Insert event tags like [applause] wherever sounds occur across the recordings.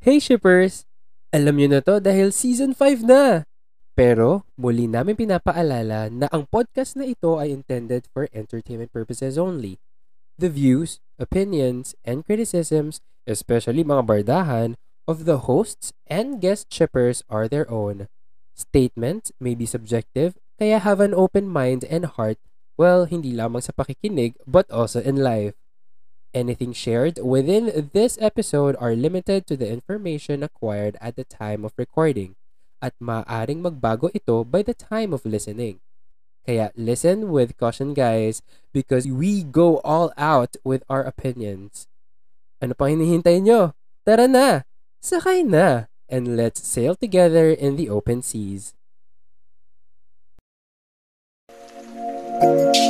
Hey shippers! Alam nyo na to dahil season 5 na! Pero muli namin pinapaalala na ang podcast na ito ay intended for entertainment purposes only. The views, opinions, and criticisms, especially mga bardahan, of the hosts and guest shippers are their own. Statements may be subjective, kaya have an open mind and heart, well, hindi lamang sa pakikinig, but also in life. Anything shared within this episode are limited to the information acquired at the time of recording at maaaring magbago ito by the time of listening. Kaya listen with caution guys because we go all out with our opinions. Ano pa hinihintay nyo? Tara na! Sakay na! And let's sail together in the open seas. A new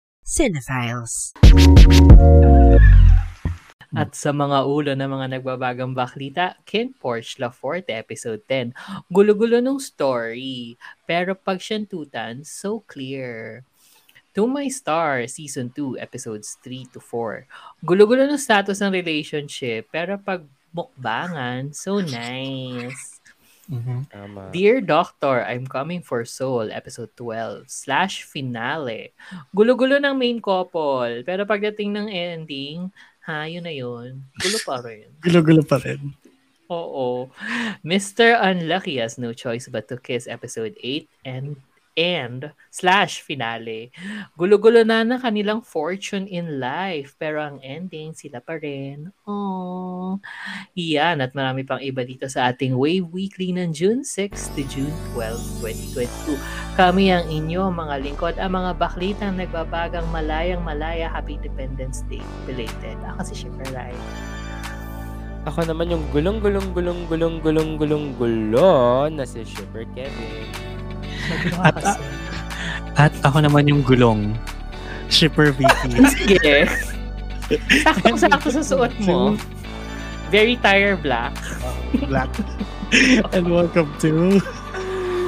Cinephiles. At sa mga ulo ng mga nagbabagang baklita, Ken Porsche Laforte, episode 10. Gulo-gulo nung story, pero pag syantutan, so clear. To My Star, Season 2, Episodes 3 to 4. Gulo-gulo ng status ng relationship, pero pag mukbangan, so nice. Tama. Dear Doctor, I'm Coming for Soul, Episode 12, slash finale. Gulo-gulo ng main couple, pero pagdating ng ending, ha, yun na yun. Gulo pa rin. [laughs] Gulo-gulo pa rin. Oo. Mr. Unlucky has no choice but to kiss episode 8 and and slash finale. Gulo-gulo na na kanilang fortune in life pero ang ending sila pa rin. Oh. Yan at marami pang iba dito sa ating Wave Weekly ng June 6 to June 12, 2022. Kami ang inyo mga lingkod, ang mga baklitang nagbabagang malayang malaya Happy Independence Day belated. Ako si Shipper Rai. Ako naman yung gulong-gulong gulong gulong gulong gulong gulo na si Shipper Kevin. At, ah, at ako naman yung gulong. Shipper VP. [laughs] Sige. Sakto-sakto sa suot mo. Very tire black. Black. And welcome to...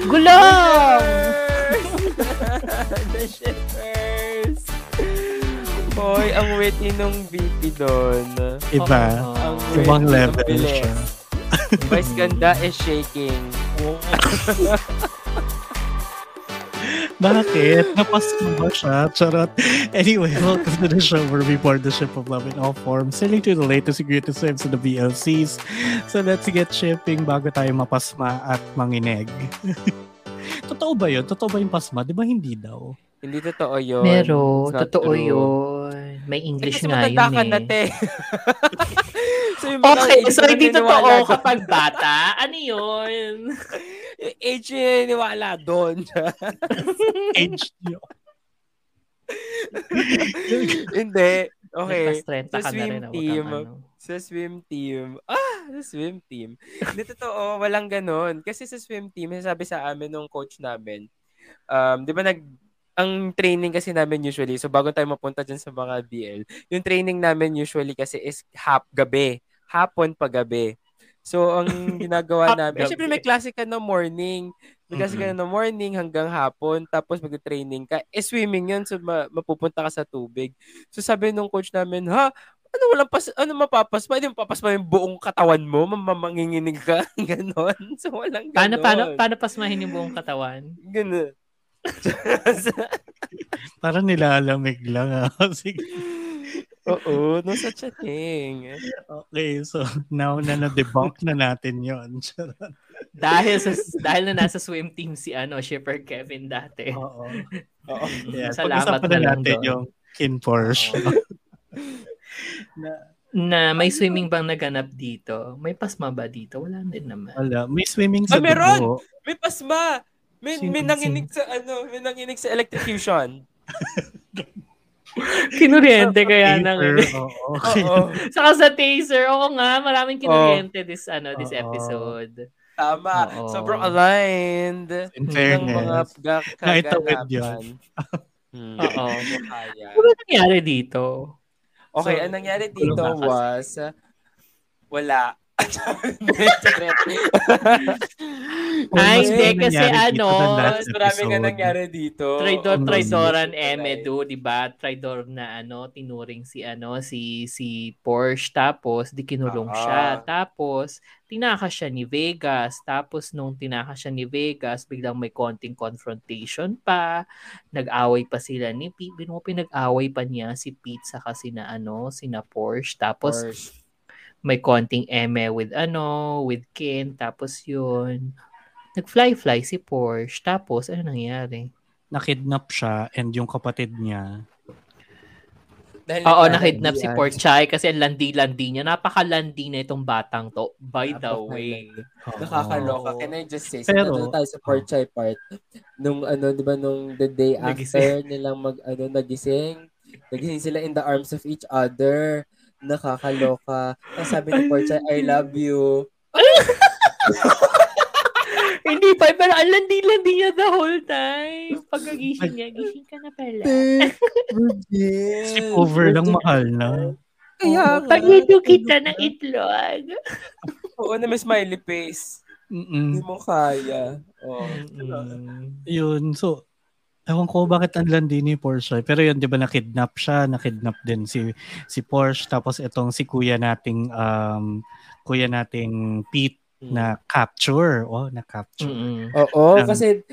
Gulong! The Shippers! Hoy, ang witty nung VP doon. Iba. Ang Ibang level siya. Vice ganda is shaking. [laughs] Bakit? Napas mo ba siya? Charot. Anyway, welcome to the show where we board the ship of love in all forms, sailing to the latest and greatest waves of the BLCs. So let's get shipping bago tayo mapasma at manginig. [laughs] Totoo ba yun? Totoo ba yung pasma? Di ba hindi daw? Hindi totoo yun. Pero, totoo true. yun. May Eh, English kasi nga yun ka na, eh. te. [laughs] so, yung Okay, so hindi totoo kapag bata? Ano yun? [laughs] Yung age yung naniniwala doon. [laughs] Age nyo. Hindi. Okay. Nagpas 30 Sa ka na swim rin. ah, team, ano. sa swim team, ah, sa swim team. Hindi totoo, walang ganon. Kasi sa swim team, sabi sa amin nung coach namin, um, di ba nag, ang training kasi namin usually, so bago tayo mapunta dyan sa mga BL, yung training namin usually kasi is hap gabi. Hapon pa gabi. So, ang [laughs] ginagawa namin, syempre may klase ka no morning. May klase ka no morning hanggang hapon, tapos mag-training ka. Eh, swimming yun, so ma- mapupunta ka sa tubig. So, sabi nung coach namin, ha, ano walang pas ano mapapasma? Hindi mapapasma yung buong katawan mo, mamanginginig ka, [laughs] ganon. So, walang ganon. Paano, paano, paano pasmahin yung buong katawan? Ganon. [laughs] Parang nilalamig lang ah. [laughs] Sige. Oo, no such a thing. Okay, so now na na-debunk na natin yon. [laughs] Dahil sa dahil na nasa swim team si ano, Shipper Kevin dati. Oo. Oo. Yeah, Salamat na lang natin doon. yung kin Porsche. na, Na may swimming bang naganap dito? May pasma ba dito? Wala din naman. wala, may swimming Ah, sa meron! dugo. May pasma! May, Sino- may nanginig sa ano, may nanginig sa electrocution. [laughs] Kinuryente kaya nang Taser, oo. [laughs] Oo. Saka sa taser, oo nga, maraming kinuryente this ano this Oo. episode. Tama. Oo. Sobrang aligned. In Ng fairness. mga ga- Naitawid kaganapan. yun. Hmm. [laughs] Oo. Ano nangyari dito? Okay, So, ang nangyari dito was, wala. Ay, hindi, kasi ano, Mas marami nga nangyari dito. Traidor, Oo, traidoran Right. Emedu, di ba? Traidor na ano, tinuring si ano, si si Porsche tapos di kinulong Ah. siya. Tapos tinaka siya ni Vegas. Tapos nung tinaka siya ni Vegas, biglang may konting confrontation pa. Nag-away pa sila ni Pete. Bino pinag-away pa niya si Pete sa kasi na ano, sina Porsche. Tapos Porsche. may konting eme with ano, with Ken. Tapos yun, nag-fly-fly si Porsche. Tapos, ano nangyari? Nakidnap siya and yung kapatid niya. Dahil Oo, nakidnap si Porchay kasi ang landi-landi niya. Napakalandi na itong batang to. By the way. Nakakaloka. Oo. Can I just say, Pero- Pero, tayo sa Porchay part, nung ano, di ba, nung the day after Nagising. nilang mag, ano, nagising, nagising sila in the arms of each other. Nakakaloka. Tapos sabi ni Porchay, I love you. [laughs] Hindi pa, pero ang landi-landi niya the whole time. Pagkagising niya, gising ka na pala. Virgin. Sleepover lang mahal na. Kaya. Pagluto kita ng itlog. Oo, na may smiley face. Hindi Mm-mm. mo kaya. Oh. Mm. Yun, so, ewan ko bakit ang landi ni Porsche. Pero yun, di ba nakidnap siya, nakidnap din si si Porsche. Tapos itong si kuya nating, um, kuya nating Pete na capture. Oh, na capture. Mm-mm. Oo, Um, kasi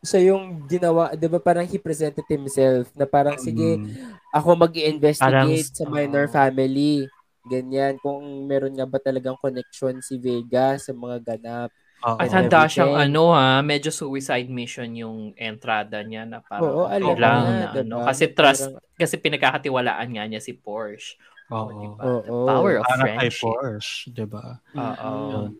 siya yung ginawa, 'di ba parang he presented himself na parang sige, Mm. ako mag-investigate Parang- sa minor Oo. family. Ganyan, kung meron nga ba talagang connection si Vega sa mga ganap. Oo. At And handa everything. siyang ano ha, medyo suicide mission yung entrada niya na parang Oo, alam lang na, na diba? ano. Kasi trust, Parang- kasi pinagkakatiwalaan nga niya si Porsche. Oo. diba? Oo. The power of Para kay friendship. Porsche, di ba? Oo.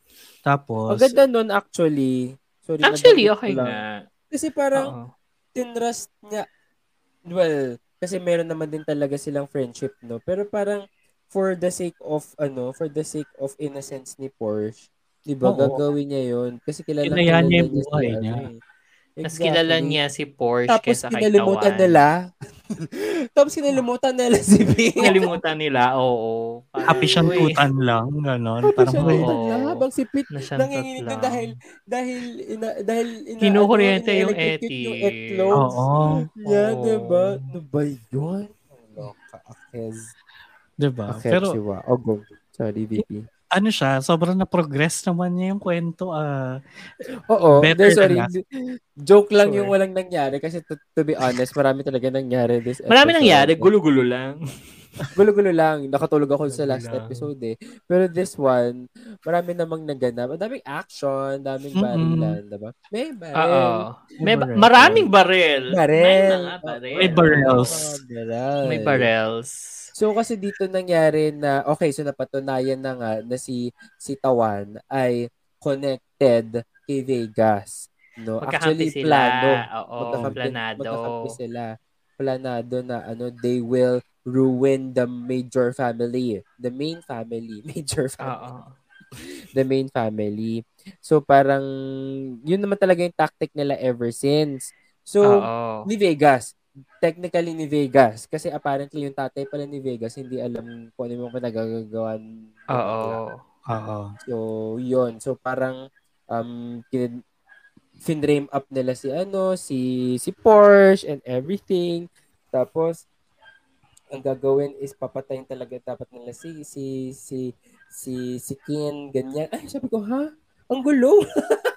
Tapos, Ang ganda nun actually. Sorry, Actually, okay lang. nga. Kasi parang Oo. tinrust niya, well, kasi meron naman din talaga silang friendship, no? Pero parang for the sake of, ano, for the sake of innocence ni Porsche, di ba, gagawin niya yun. Kasi kilala Kinayaan niya yung si, buhay ano, niya. eh. Mas kilala Exactly. niya si Porsche Tapos kesa kay kinalimutan Tawan. nila. Tapos kinalimutan nila si [laughs] B. Kinalimutan nila, oo. Parang, happy siyang uy, tutan lang, gano'n. Oo. lang habang si Pete nanginginig na dahil dahil ina, dahil ina, Kinukuryente ano, yung ine-electrocute yung Eti. etlog. Oo. Yeah, Oo. diba? Ano ba yun? Loka, akez. di ba? Akez, Pero, siwa. O, go. Sorry, VP. Ano siya, sobrang na-progress naman niya yung kwento. ah Oo, Better sorry. last. Joke lang Sure. yung walang nangyari kasi to, to be honest, marami talaga nangyari this Marami episode. nangyari, gulo-gulo lang. [laughs] Gulo-gulo lang. Nakatulog ako sa last lang. episode eh. Pero this one, marami namang naganap. Ang daming action, daming Mm-mm. barilan, diba? May baril. Oo. May ba- maraming baril. Barrel. May mga baril. May barrels. Oh, baril. May barrels. So kasi dito nangyari na okay so napatunayan na nga na si si Tawan ay connected kay Vegas. No, Magkakampi actually sila. plano. Oo, Magkakampi- planado. magkakampi sila. Planado na ano they will ruin the major family. The main family, [laughs] major family. Oo. The main family. So parang yun naman talaga yung tactic nila ever since. So Oo. ni Vegas. Technically ni Vegas. Kasi apparently yung tatay pala ni Vegas hindi alam kung ano yung pinagagagawan. Oo. Oo. So, yun. So, parang um, kin- finrame up nila si ano, si si Porsche and everything. Tapos, ang gagawin is papatayin talaga dapat nila si si si si si Kin, ganyan. Ay, sabi ko, ha? Ang gulo. [laughs]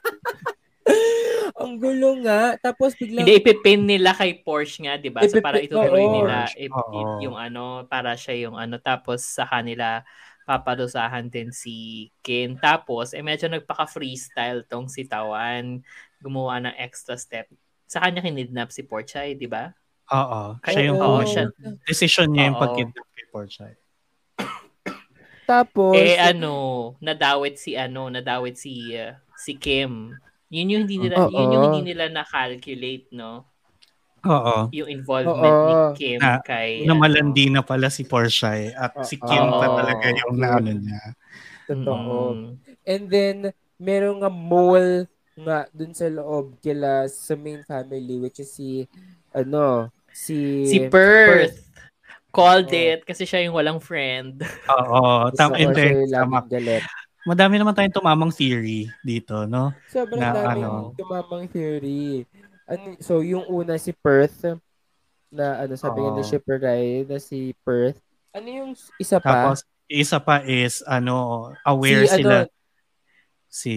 ang gulo nga. Tapos biglang Hindi, ipipin nila kay Porsche nga, di ba? So, para itutuloy oo. nila oo. ip- yung ano, para siya yung ano. Tapos, sa kanila, papalusahan din si Ken. Tapos, eh, medyo nagpaka-freestyle tong si Tawan. Gumawa ng extra step. Sa kanya kinidnap si Porsche, di ba? Oo. Siya yung pumasya. siya. Decision niya yung pag-kidnap kay Porsche. tapos eh, ano, nadawit si, ano, nadawit si, uh, si Kim. Yun yung hindi nila, Oo. yun yung hindi nila na-calculate, no? Oo. yung involvement Oo. ni Kim Na- kay Na ano. malandi na pala si Porsche at si Kim pa talaga yung naano niya. Totoo. Mm. And then, meron nga mole nga dun sa loob kila sa main family which is si ano si Si Perth. Called Oo. it kasi siya yung walang friend. Oo. Tam yung laging tama. galit. Madami naman tayong tumamang theory dito, no? Sobrang Na daming ano. tumamang theory. Ano, so, yung una si Perth, na ano, sabi nga ni. Shipper Rai, na si Perth. Ano yung isa pa? Tapos, isa pa is, ano, aware si, sila. ano, Si,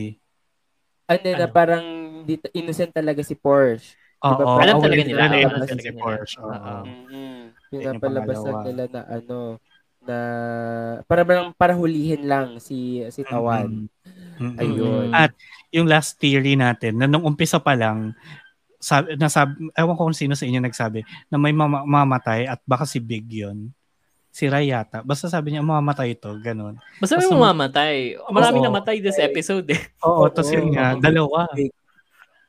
ano, na ano? parang dito, innocent talaga si Porsche. oo, Diba, Alam aware talaga nila, na alam talaga si. Porsche. oo. Mm-hmm. Pinapalabas pangalawa. nila na ano, na para para, para hulihin lang si si Tawan. Mm-mm. Ayun. At yung last theory natin, na nung umpisa pa lang, sabi, nasabi, ewan ko kung sino sa inyo nagsabi, na may mama- mamatay at baka si Big yun. Si Ray yata. Basta sabi niya, mamamatay ito. Ganun. Basta may mamamatay. Maraming namatay this episode eh. Oo, tapos yun nga, dalawa. Big.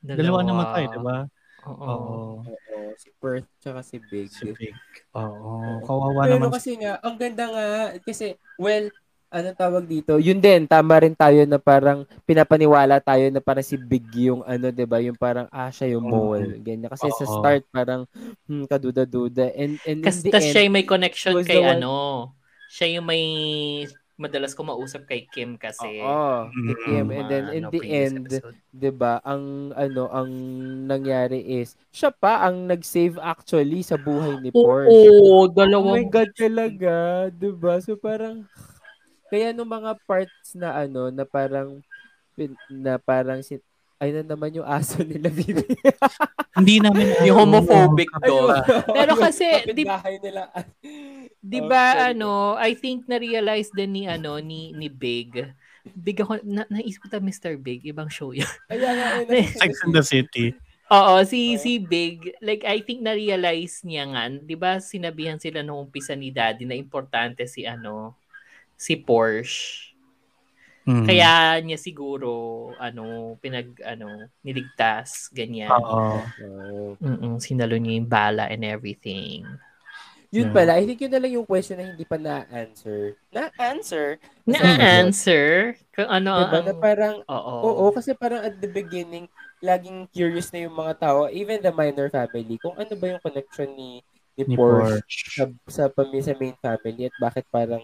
Dalawa namatay, di ba? Oo. Oo. Oo, si Perth tsaka si Big. Si Big. Oo. Kawawa Pero naman. kasi nga, ang ganda nga, kasi, well, anong tawag dito? Yun din, tama rin tayo na parang pinapaniwala tayo na parang si Big yung ano, 'di ba? Yung parang ah siya yung mole. Ganyan. Kasi sa Oo. start parang hmm, kaduda-duda and and in Kasi the tas end, siya yung may connection kay one- ano. Siya yung may madalas ko mausap kay Kim kasi. Oo, kay Kim. And then in Ano, the end, episode. 'di ba, ang ano ang nangyari is siya pa ang nag-save actually sa buhay ni Porsche. Oo, Oh dalawang my God talaga, 'di ba? So parang kaya nung mga parts na ano na parang pin- na parang si ay na naman yung aso [laughs] nila bibi. Hindi namin [laughs] yung homophobic dog. Pero kasi, di- nila. 'Di Oh, ba sorry. ano, I think na-realize din ni ano ni ni Big. Big ako na, naisip ko ta Mr. Big, ibang show 'yan. Nga eh, Sex in the City. Oo, si si Big, like I think na-realize niya nga, 'di ba sinabihan sila nung umpisa ni Daddy na importante si ano, si Porsche. Mm. Kaya niya siguro ano, pinag ano, niligtas ganyan. Oo. Oh. Mm. Sinalo niya yung bala and everything. Yun Yeah. pala, I think yun na lang yung question na hindi pa na-answer. Na-answer? Na-answer kung ano Diba? ang Na parang, Oo. oo, kasi parang at the beginning, laging curious na yung mga tao, even the minor family, kung ano ba yung connection ni, ni, Ni Porsche, Porsche. sa, sa, sa main family at bakit parang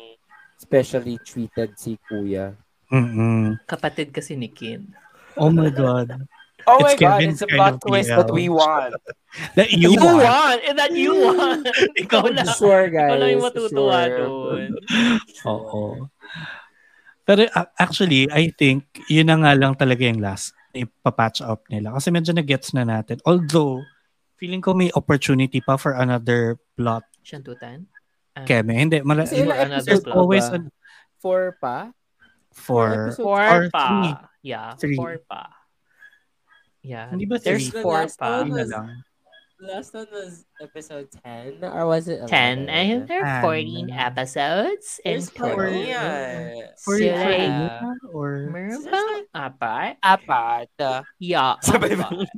specially treated si kuya. Mm-mm. Kapatid kasi ni Kin. Oh my God. Oh It's my God, Kevin's it's a plot twist that we want. That you, You want. won! And that you won! [laughs] Ikaw lang. Sure, guys. Ikaw lang yung matutuwa sure. doon. Oo. Pero a- actually, I think yun na nga lang talaga yung last ipapatch up nila. Kasi medyo na-gets na natin. Although, feeling ko may opportunity pa for another plot. Shantutan? Keme. Hindi. Mala- Kasi ilang episode always ba? an- Four pa? For... Four Or pa. three. Yeah, Three. four pa. Yeah. Hindi ba There's The three? four last pa. one Yun na was- Last one was episode 10 or was it 11? 10. I have there are 14 Ten. episodes. And There's four. plenty, ah. For, Sila. for Ira or... Meron ba? Apat? Apat. Yeah. Sabay apat.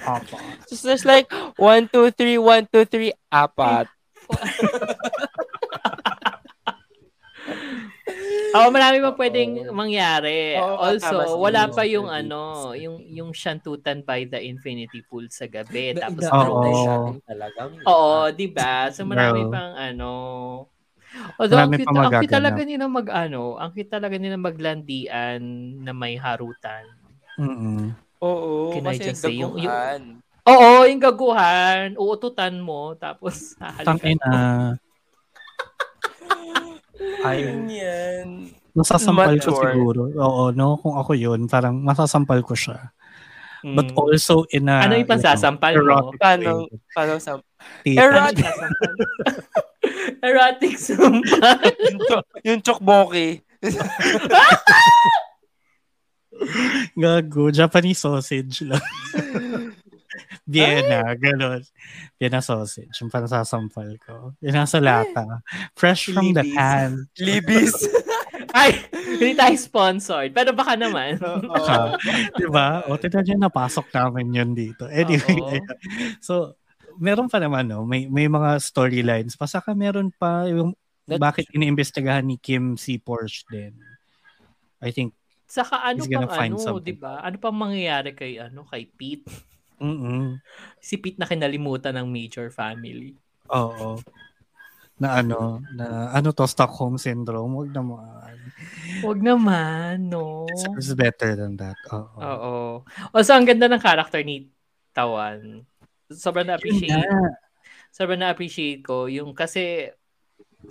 Apa. So there's like 1, 2, 3, 1, 2, 3, apat. [laughs] Oo, marami pa pwedeng mangyari. Oo, also, wala pa yung ano, yung yung shantutan by the infinity pool sa gabi. Na Tapos inaantay Oo. sa akin talagang. Oo, di ba? So marami Bro. pang ano. Although, ang Marami ang cute magaganap. talaga nila mag ano, ang cute talaga nila maglandian na may harutan. Mm-mm. Oo, Can I kasi just say, yung- yung-. Oo, yung gaguhan, uututan mo, tapos [laughs] hahalikan Tangina. Ay, Ayun yan. masasampal ko Mature. siguro. Oo, no? Kung ako yun, parang masasampal ko siya. But Mm. also in a... Ano yung pansasampal you know, mo? erotic Paano, paano sa... Tita. Ano Erotic. [laughs] Erotic sumpal. yung, chok, yung chokboki. [laughs] Gago, Japanese sausage lang. [laughs] Vienna, gano'n. Vienna sausage, yung pansasampal ko. Yung nasa lata. Fresh from the Libis. can. Libis. [laughs] Ay, hindi tayo sponsored. Pero baka naman. Baka. di ba? O, tignan nyo, napasok namin yun dito. Anyway, Oo. so, meron pa naman, no? May, may mga storylines. Pa saka meron pa yung That- bakit iniimbestigahan ni Kim si Porsche din. I think, Saka ano pang ano. 'di ba? Ano pang mangyayari kay ano, kay Pete? Mm Si Pete na kinalimutan ng major family. Oo. Na ano, na ano to, Stockholm Syndrome. Huwag naman. Wag naman, no. It's, better than that. Oo. Oo. Also, ang ganda ng character ni Tawan. Sobrang na-appreciate. Sobrang na-appreciate ko. Yung kasi,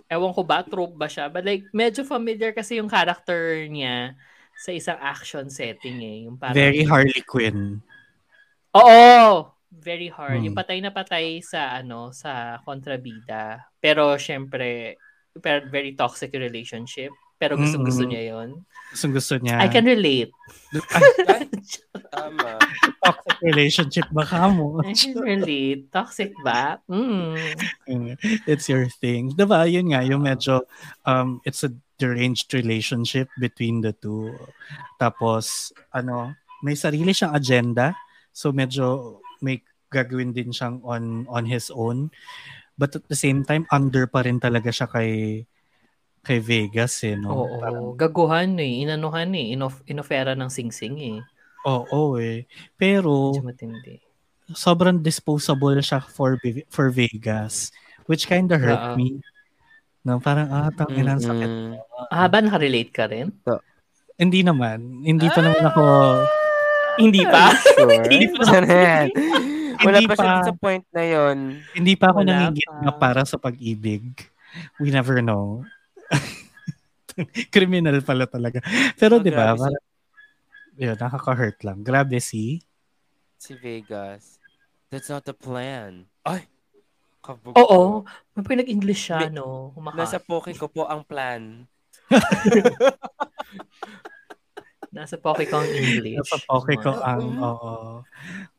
ewan ko ba, trope ba siya? But like, medyo familiar kasi yung character niya sa isang action setting eh. Yung parang, Very Harley Quinn. Oo! Very hard. Hmm. Yung patay na patay sa ano sa kontrabida. Pero syempre, pero very toxic relationship. Pero gusto gusto Mm-mm. niya yon. Gusto gusto niya. I can relate. Ay, [laughs] Tama. toxic relationship ba ka mo? I can relate. Toxic ba? Mm. [laughs] It's your thing. Diba? Yun nga, yung medyo, um, it's a deranged relationship between the two. Tapos, ano, may sarili siyang agenda. So, medyo may gagawin din siyang on, on his own. But at the same time, under pa rin talaga siya kay kay Vegas eh, no? Oo. Parang- Gaguhan eh. Inanuhan eh. Inof- inofera ng singsing eh. Oo eh. Pero, Medyo matindi. sobrang disposable siya for for Vegas which kind of hurt Oo. me. No, parang ah, tangin ang sakit. Mm-mm. Ah, ba nakarelate ka rin? Hindi naman. Hindi pa naman ako Hindi pa? [laughs] Sure. Hindi pa. Wala Hindi pa siya sa point na yon. hindi pa ako nangingit pa. para sa pag-ibig. We never know. [laughs] Criminal pala talaga. Pero Oh, 'di ba, yun, nakaka-hurt lang. Grabe si Si Vegas. That's not the plan. Ay! Kabog Oo. May pinag-English siya, May- no? Humaka. Nasa poke ko po ang plan. [laughs] Nasa poke ko ang English. Nasa poke ko Humaka. ang oo.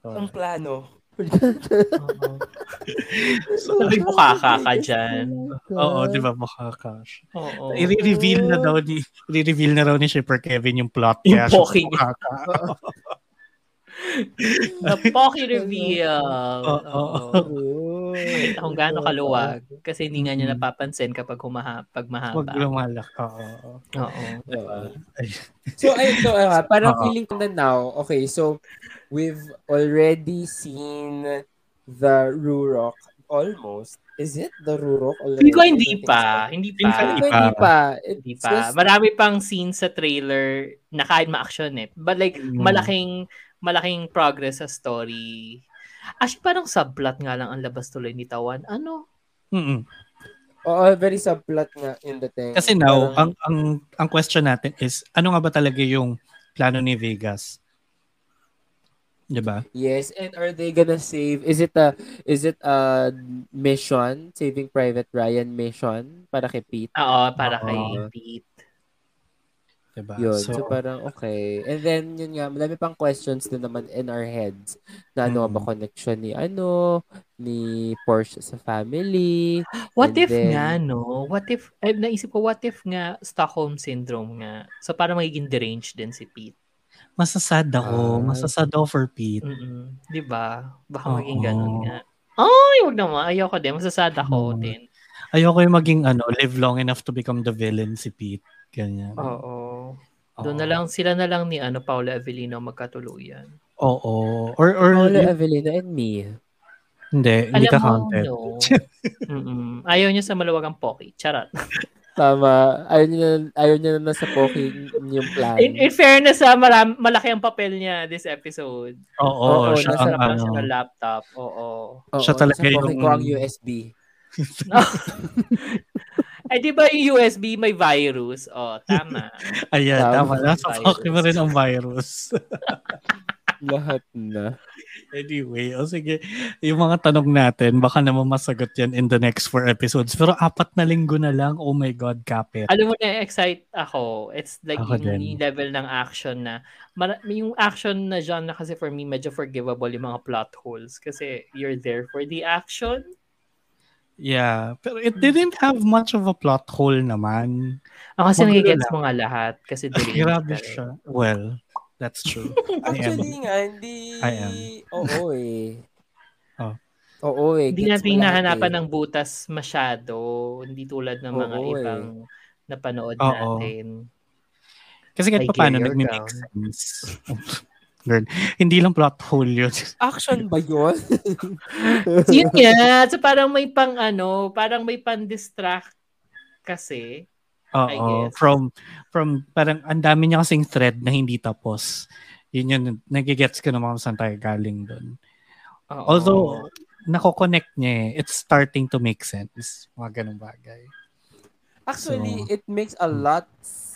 Oo. Ang plano. Oo. Sabi [laughs] mo kaka ka dyan. Oo, 'di ba makakash. Oo. I-reveal na daw ni i-reveal na raw ni Shipper Kevin yung plot Yung kaya siya poking. [laughs] The poke reveal. [laughs] Oo. Kita kung gaano kaluwag. Kasi hindi nga niya Mm. napapansin kapag humaha, pag Wag mahaba. lumalak. Oo. Oo. Diba? So, ayun, so, uh, parang Oo. feeling ko na now, okay, so, we've already seen the Rurok almost. Is it the Rurok already? Hindi ko hindi pa. Hindi Hindi pa. Hindi pa, hindi pa. Hindi pa. just- Marami pang scenes sa trailer na kahit ma-action eh. But like, Mm. malaking malaking progress sa story. Actually, parang subplot nga lang ang labas tuloy ni Tawan. Ano? Mm-mm. Oo, very subplot nga in the thing. Kasi now, Parang- ang ang ang question natin is ano nga ba talaga yung plano ni Vegas? 'Di ba? Yes, and are they gonna save? Is it a is it a mission, Saving Private Ryan mission para kay Pete? Oo, para Oo. kay Pete. 'Di ba? Yun. So, So, parang okay. And then yun nga, madami pang questions din naman in our heads. Na ano Mm. ba connection ni ano, ni Porsche sa family. [gasps] What if then- nga, no? What if, eh, naisip ko, what if nga Stockholm Syndrome nga? So, parang magiging deranged din si Pete. masasad ako. Ah. Masasad ako for Pete. Mm-mm. Di ba? Baka Oo. maging ganun nga. Ay, wag naman. Ayoko din. Masasad ako Mm. din. Ayoko yung maging ano, live long enough to become the villain si Pete. Ganyan. Oo. Oo. Doon na lang, sila na lang ni ano, Paula Avellino magkatuluyan. Oo. Or, or Paula Avellino and me. hindi, hindi Alam ka mo, counted. no. [laughs] Ayaw niya sa maluwagang poki. Charot. Tama. Ayaw niya, ayaw niya na nasa poking yung plan. In, in fairness, ah, maram, malaki ang papel niya this episode. Oo, Oo, siya nasa ang ano. siya ng laptop. Oo. Oo, siya talaga yung- ko ang USB. [laughs] Ay, di ba yung USB may virus? Oh, tama. [laughs] Ayan, Tama. tama. Nasa poke mo rin ang virus. [laughs] Lahat na. anyway, o sige. Yung mga tanong natin, baka naman masagot yan in the next four episodes. Pero apat na linggo na lang. Oh my God, kapit. Alam mo na, excite ako. It's like Ako yung, din. level ng action na, mara- yung action na genre kasi for me, medyo forgivable yung mga plot holes. Kasi you're there for the action. Yeah. Pero it didn't have much of a plot hole naman. Ang kasi nagigets mo nga lahat. Kasi deranged Grabe ka rin. siya. Well, that's true. [laughs] I am. Actually nga, hindi... I am. Oo [laughs] eh. Oo eh. Hindi natin nahanapan eh. ng butas masyado. Hindi tulad ng mga Oo, eh. ibang napanood Oo. natin. Kasi kahit pa paano, nagme-make sense. [laughs] Girl, hindi lang plot hole yun. [laughs] Action ba yun? [laughs] Yun nga. So parang may pang ano, parang may pan-distract kasi. I Oo, guess. from, from, parang ang dami niya kasing thread na hindi tapos. Yun yun, nagigets ko naman kung saan tayo galing doon. Oo. Although, nako-connect niya eh. It's starting to make sense. Mga ganong bagay. Actually, So- it makes a lot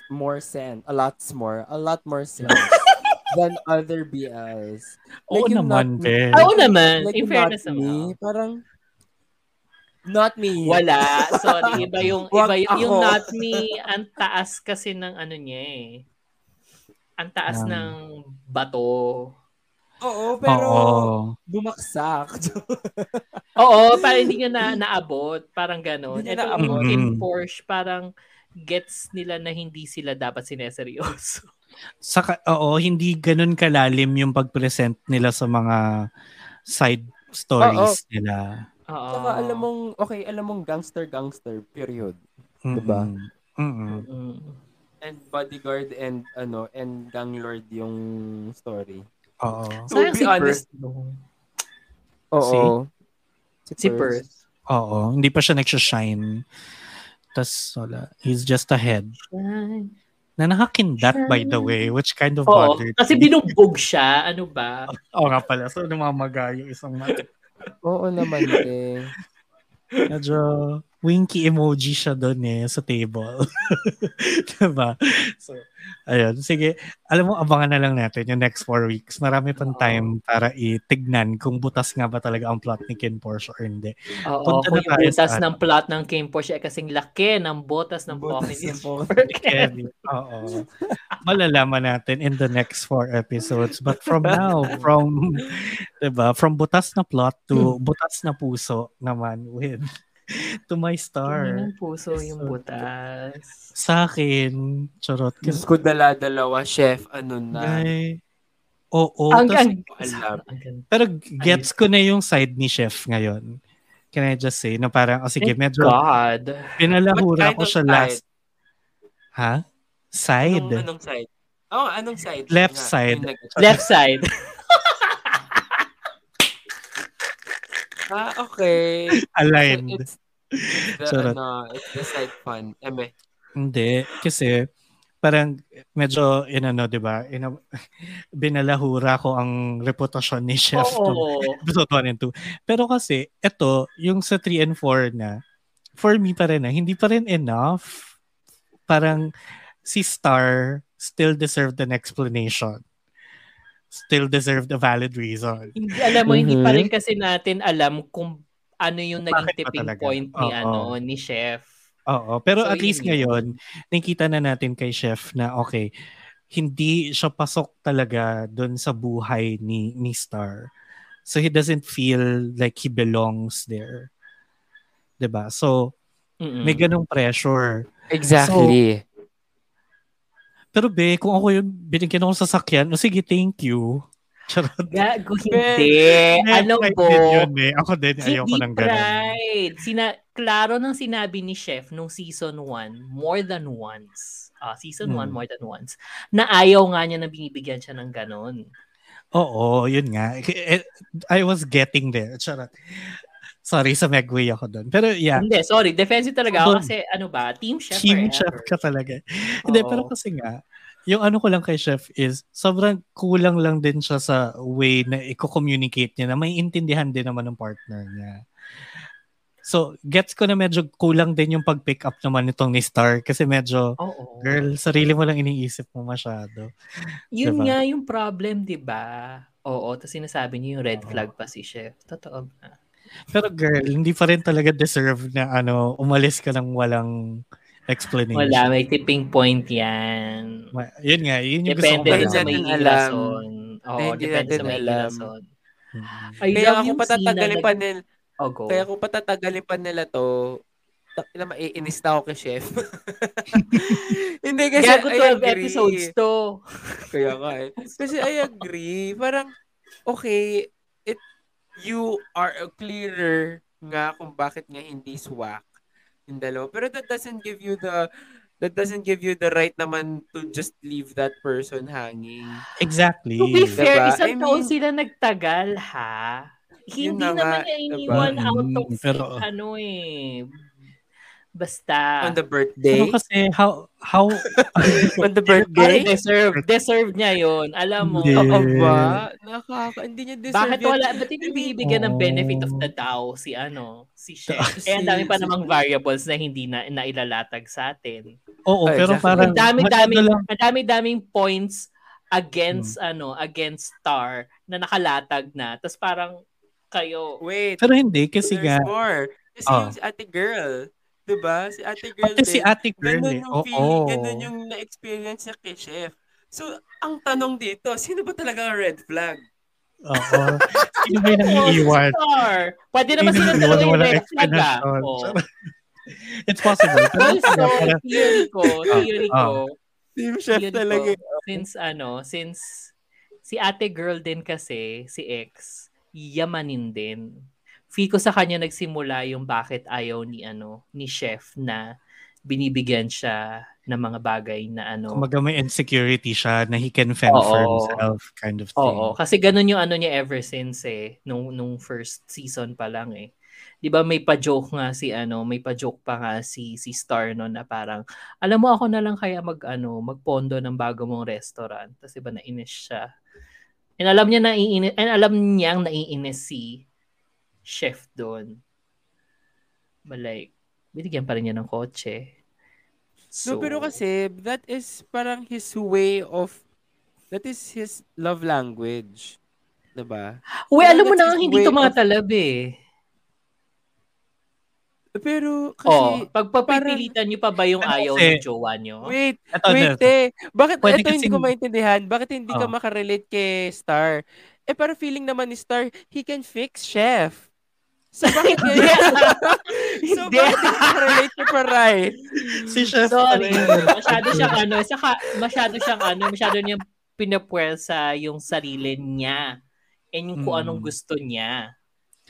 more sense. A lot more. A lot more sense [laughs] than other BLs. Oo yung naman, not me- be. Oo naman. Like in fairness not me, naman. parang not me. Wala. Sorry. Iba yung, iba yung, yung not me, ang taas kasi ng ano niya eh. Ang taas Um, ng bato. Oo, pero Oo. bumaksak. [laughs] Oo, parang hindi niya na, naabot. Parang ganon. Hindi Ito naabot. Kim Mm. Porsche, parang gets nila na hindi sila dapat sineseryoso. Saka, oo, hindi ganun kalalim yung pag-present nila sa mga side stories nila. Oo. Saka alam mong, okay, alam mong gangster-gangster, period. Mm-mm. Diba? And bodyguard and ano, and gang lord yung story. Oo. To Sayang be si honest, no? Oo. Si Perth. Oo. Hindi pa siya nagsashine. Tapos, wala. He's just ahead. Na nakakindat, by the way, which kind of Oo, bothered kasi me. binugbog siya. Ano ba? [laughs] Oo nga pala. So, namamaga yung isang mata. [laughs] Oo naman eh. Medyo winky emoji siya doon eh sa table. [laughs] diba? So, ayun. Sige, alam mo, abangan na lang natin yung next four weeks. Marami pang Oo. time para itignan kung butas nga ba talaga ang plot ni Ken Porsche or hindi. Oo, Punta kung na yung butas sa- ng plot ng Kim Porsche ay kasing laki ng botas ng ng Pocky. Kevin. Oo. Malalaman natin in the next four episodes. But from now, [laughs] from, diba, from butas na plot to butas na puso naman with to my star. Yung puso yung So, butas. Sa akin, charot. Diyos Kasi, ko dala-dalawa, chef, ano na. Guy, oo. ang, tas- ang, alam. pero gets ko na yung side ni Chef ngayon. Can I just say, na parang, oh, sige, Thank medyo God. Pinalahura ko siya side? last. Ha? Side? Anong, anong side? Oh, anong side? Left side. yung Left side. [laughs] Ah, okay. Aligned. It's, it's the, ano, it's the side fun. Eme. Hindi. Kasi, parang medyo, inano, di ba? Ina- [laughs] binalahura ko ang reputasyon ni Chef to Oo. episode 1 and 2. Pero kasi, ito, yung sa 3 and 4 na, for me pa rin na, hindi pa rin enough. Parang, si Star still deserved an explanation. Still deserved a valid reason. Hindi, alam mo, hindi Mhm. pa rin kasi natin alam kung ano yung naging tipping talaga? point ni Oo. ano ni chef. Oo. Pero So, at least yun yun. ngayon, nakita na natin kay Chef na, okay, hindi siya pasok talaga doon sa buhay ni, ni Star. So he doesn't feel like he belongs there. 'Di ba So, Mm-mm. may ganong pressure. Exactly. Pero be, kung ako yung binigyan ako sa sasakyan, oh, sige, thank you. [laughs] Charot. Gago, Be- hindi. Ano Pride po? yun, eh. Ako din, ayoko Hindi ng ganun. Sina, klaro nang sinabi ni Chef nung season 1, more than once. Ah, season 1, Hmm. more than once. Na ayaw nga niya na binibigyan siya ng ganon. Oo, yun nga. Eh, I was getting there. Charot. Sorry, sa Megway ako doon. Pero yeah, Hindi, sorry. Defensive talaga ako kasi ano ba, team chef Team forever. chef ka talaga. Hindi, Oo. pero kasi nga, yung ano ko lang kay chef is, sobrang kulang lang din siya sa way na i-communicate niya na may intindihan din naman ng partner niya. So, gets ko na medyo kulang din yung pag-pick up naman nitong ni Star kasi medyo, Oo. girl, sarili mo lang iniisip mo masyado. Yun Diba? nga yung problem, di ba? Oo, tapos sinasabi niyo yung red Oo. flag pa si chef. Totoo ba? Pero girl, hindi pa rin talaga deserve na ano, umalis ka ng walang explanation. Wala, may tipping point yan. Ma- Yun nga, yun yung Depende gusto ko rin sa may ilason. Oo, Hindi depende natin sa may alam. ilason. I Kaya yung patatagalin pa nila, Oh, go. kaya kung patatagalin pa nila to, tak- na maiinis na ako kay chef. [laughs] Hindi kasi Gago I 12 agree. episodes to. Kaya nga eh. Kasi I agree. Parang, okay, you are clearer nga kung bakit nga hindi swak yung dalawa. Pero that doesn't give you the that doesn't give you the right naman to just leave that person hanging. Exactly. To be fair, Diba? isang I taon mean- sila nagtagal, ha? Hindi na naman niya diba? iniwan out of Mm, pero- ano eh. Basta. On the birthday? Pero kasi how how [laughs] On the Ay, birthday? deserve. Deserve niya yon Alam mo. Hindi. Oo ba? Nakaka, hindi niya deserve Bakit yun. wala, ba't hindi binibigyan ng Oo. benefit of the doubt si ano, si [laughs] Chef? Eh, ang dami pa si- namang variables na hindi na nailalatag sa atin. Oo, Ah, pero exactly. parang Ang lang- ang dami-daming points against ano, against Star na nakalatag na. Tapos parang kayo, Wait, Pero hindi kasi there's nga more. Kasi Oh. yung ate girl, diba? Si ate girl pati si din, ate girl ganun eh. yung Oo. feeling, ganun yung na-experience niya kay Chef. So, ang tanong dito, sino ba talaga ang red flag? Oo. [laughs] Sino ba yung nangiiwan? Pwede naman Sino sila yung red flag ah. Oh. It's possible. [laughs] Also, theory ko, theory ko, Team Chef talaga. po, since ano, since si ate girl din kasi, si ex, yamanin din. Feel ko sa kanya nagsimula yung bakit ayaw ni ano, ni chef na binibigyan siya ng mga bagay na ano. Kumaga may insecurity siya na he can fend for Oo. himself kind of thing. Oo, kasi ganun yung ano niya ever since eh, nung, nung first season pa lang eh. 'Di ba may pa-joke nga si ano, may pa-joke pa nga si si Star no na parang alam mo ako na lang kaya mag ano, magpondo ng bago mong restaurant. Tapos iba nainis siya. And alam niya naiinis, and alam niyang naiinis si chef doon. But like, binigyan pa rin niya ng kotse. No, pero kasi, that is parang his way of, that is his love language. Diba? Uy, Parang alam mo na hindi tumatalab eh. Pero, Oh, kasi, pagpapipilitan niyo pa ba yung Pero ayaw ng jowa niyo? wait, Ito, wait ito. eh. Bakit, Pwede ito hindi ko maintindihan. Bakit hindi ka Oh. makarelate kay Star? Eh, para feeling naman ni Star, he can fix Chef. So, bakit [laughs] Hindi. so, Hindi. bakit hindi relate kay Paray? Si Chef Sorry. masyado siyang ano, saka masyado siyang ano, masyado niyang pinapwersa yung sarili niya and yung kung Mm. anong gusto niya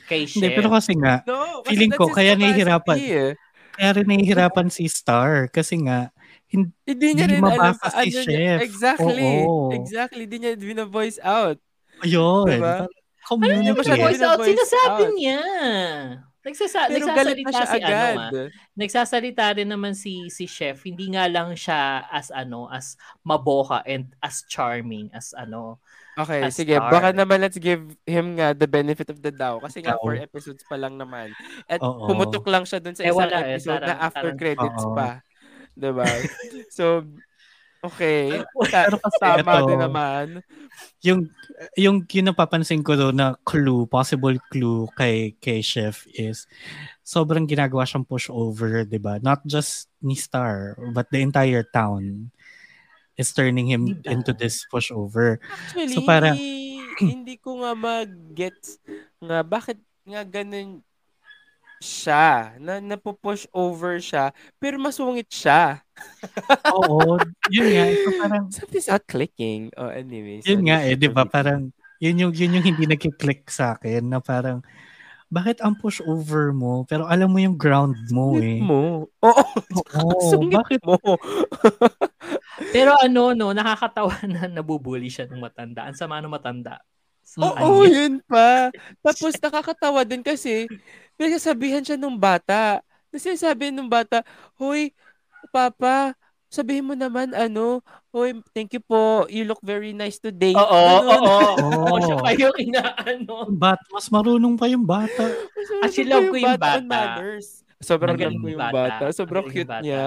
kay Hindi, Chef. pero kasi nga, No, kasi Feeling ko, kaya nahihirapan. eh. kaya rin nahihirapan si Star kasi nga, hindi, Hindi niya Hindi rin alam mabasa pa- si ano niya- Chef. Exactly. Oo. Exactly. Hindi niya bina-voice out. ayun. Diba? Community. Hindi masyado voice out, sinasabi out. niya. Nagsasa- Pero nagsasalita na siya si agad. ano ah. Nagsasalita rin naman si si Chef, hindi nga lang siya as ano, as maboka and as charming as ano. Okay, A sige. star. Baka naman let's give him nga the benefit of the doubt. Kasi nga, Oo. four episodes pa lang naman. At Oo. pumutok lang siya dun sa Eh, isang wala eh, episode na parang- after parang- credits Oo. pa. Diba? [laughs] so, okay. [laughs] Pero kasi tama ito- din naman. yung yung yung napapansin ko doon na clue, possible clue kay kay Chef is sobrang ginagawa siyang push over, 'di ba? Not just ni Star, but the entire town is turning him Diba? into this pushover. Actually, So, parang- hindi, [clears throat] hindi ko nga mag-get nga bakit nga ganun siya, na napupush over siya, pero masungit siya. Oo, yun nga, ito parang [laughs] Something's not clicking. Oh, anyways. yun nga eh, 'di ba? Parang yun yung yun yung hindi nagki-click sa akin na parang bakit ang push over mo pero alam mo yung ground mo eh. mo. Oo, Oo, [laughs] sungit bakit mo. [laughs] Pero ano no, nakakatawa na nabubuli siya ng matanda. Ang sama ng matanda. Sa Oo, kanya. yun pa. Tapos nakakatawa din kasi pinagsasabihan siya nung bata. Na sinasabi nung bata, Hoy, Papa, sabihin mo naman ano, Hoy, thank you po. You look very nice today. Oo, oo, Ganun. oo. Oo. Siya pa yung inaano. Bat, mas marunong pa yung bata. Actually, love ko yung bata. manners. Sobrang love ko yung yung bata. bata. Sobrang Magaling cute bata. niya.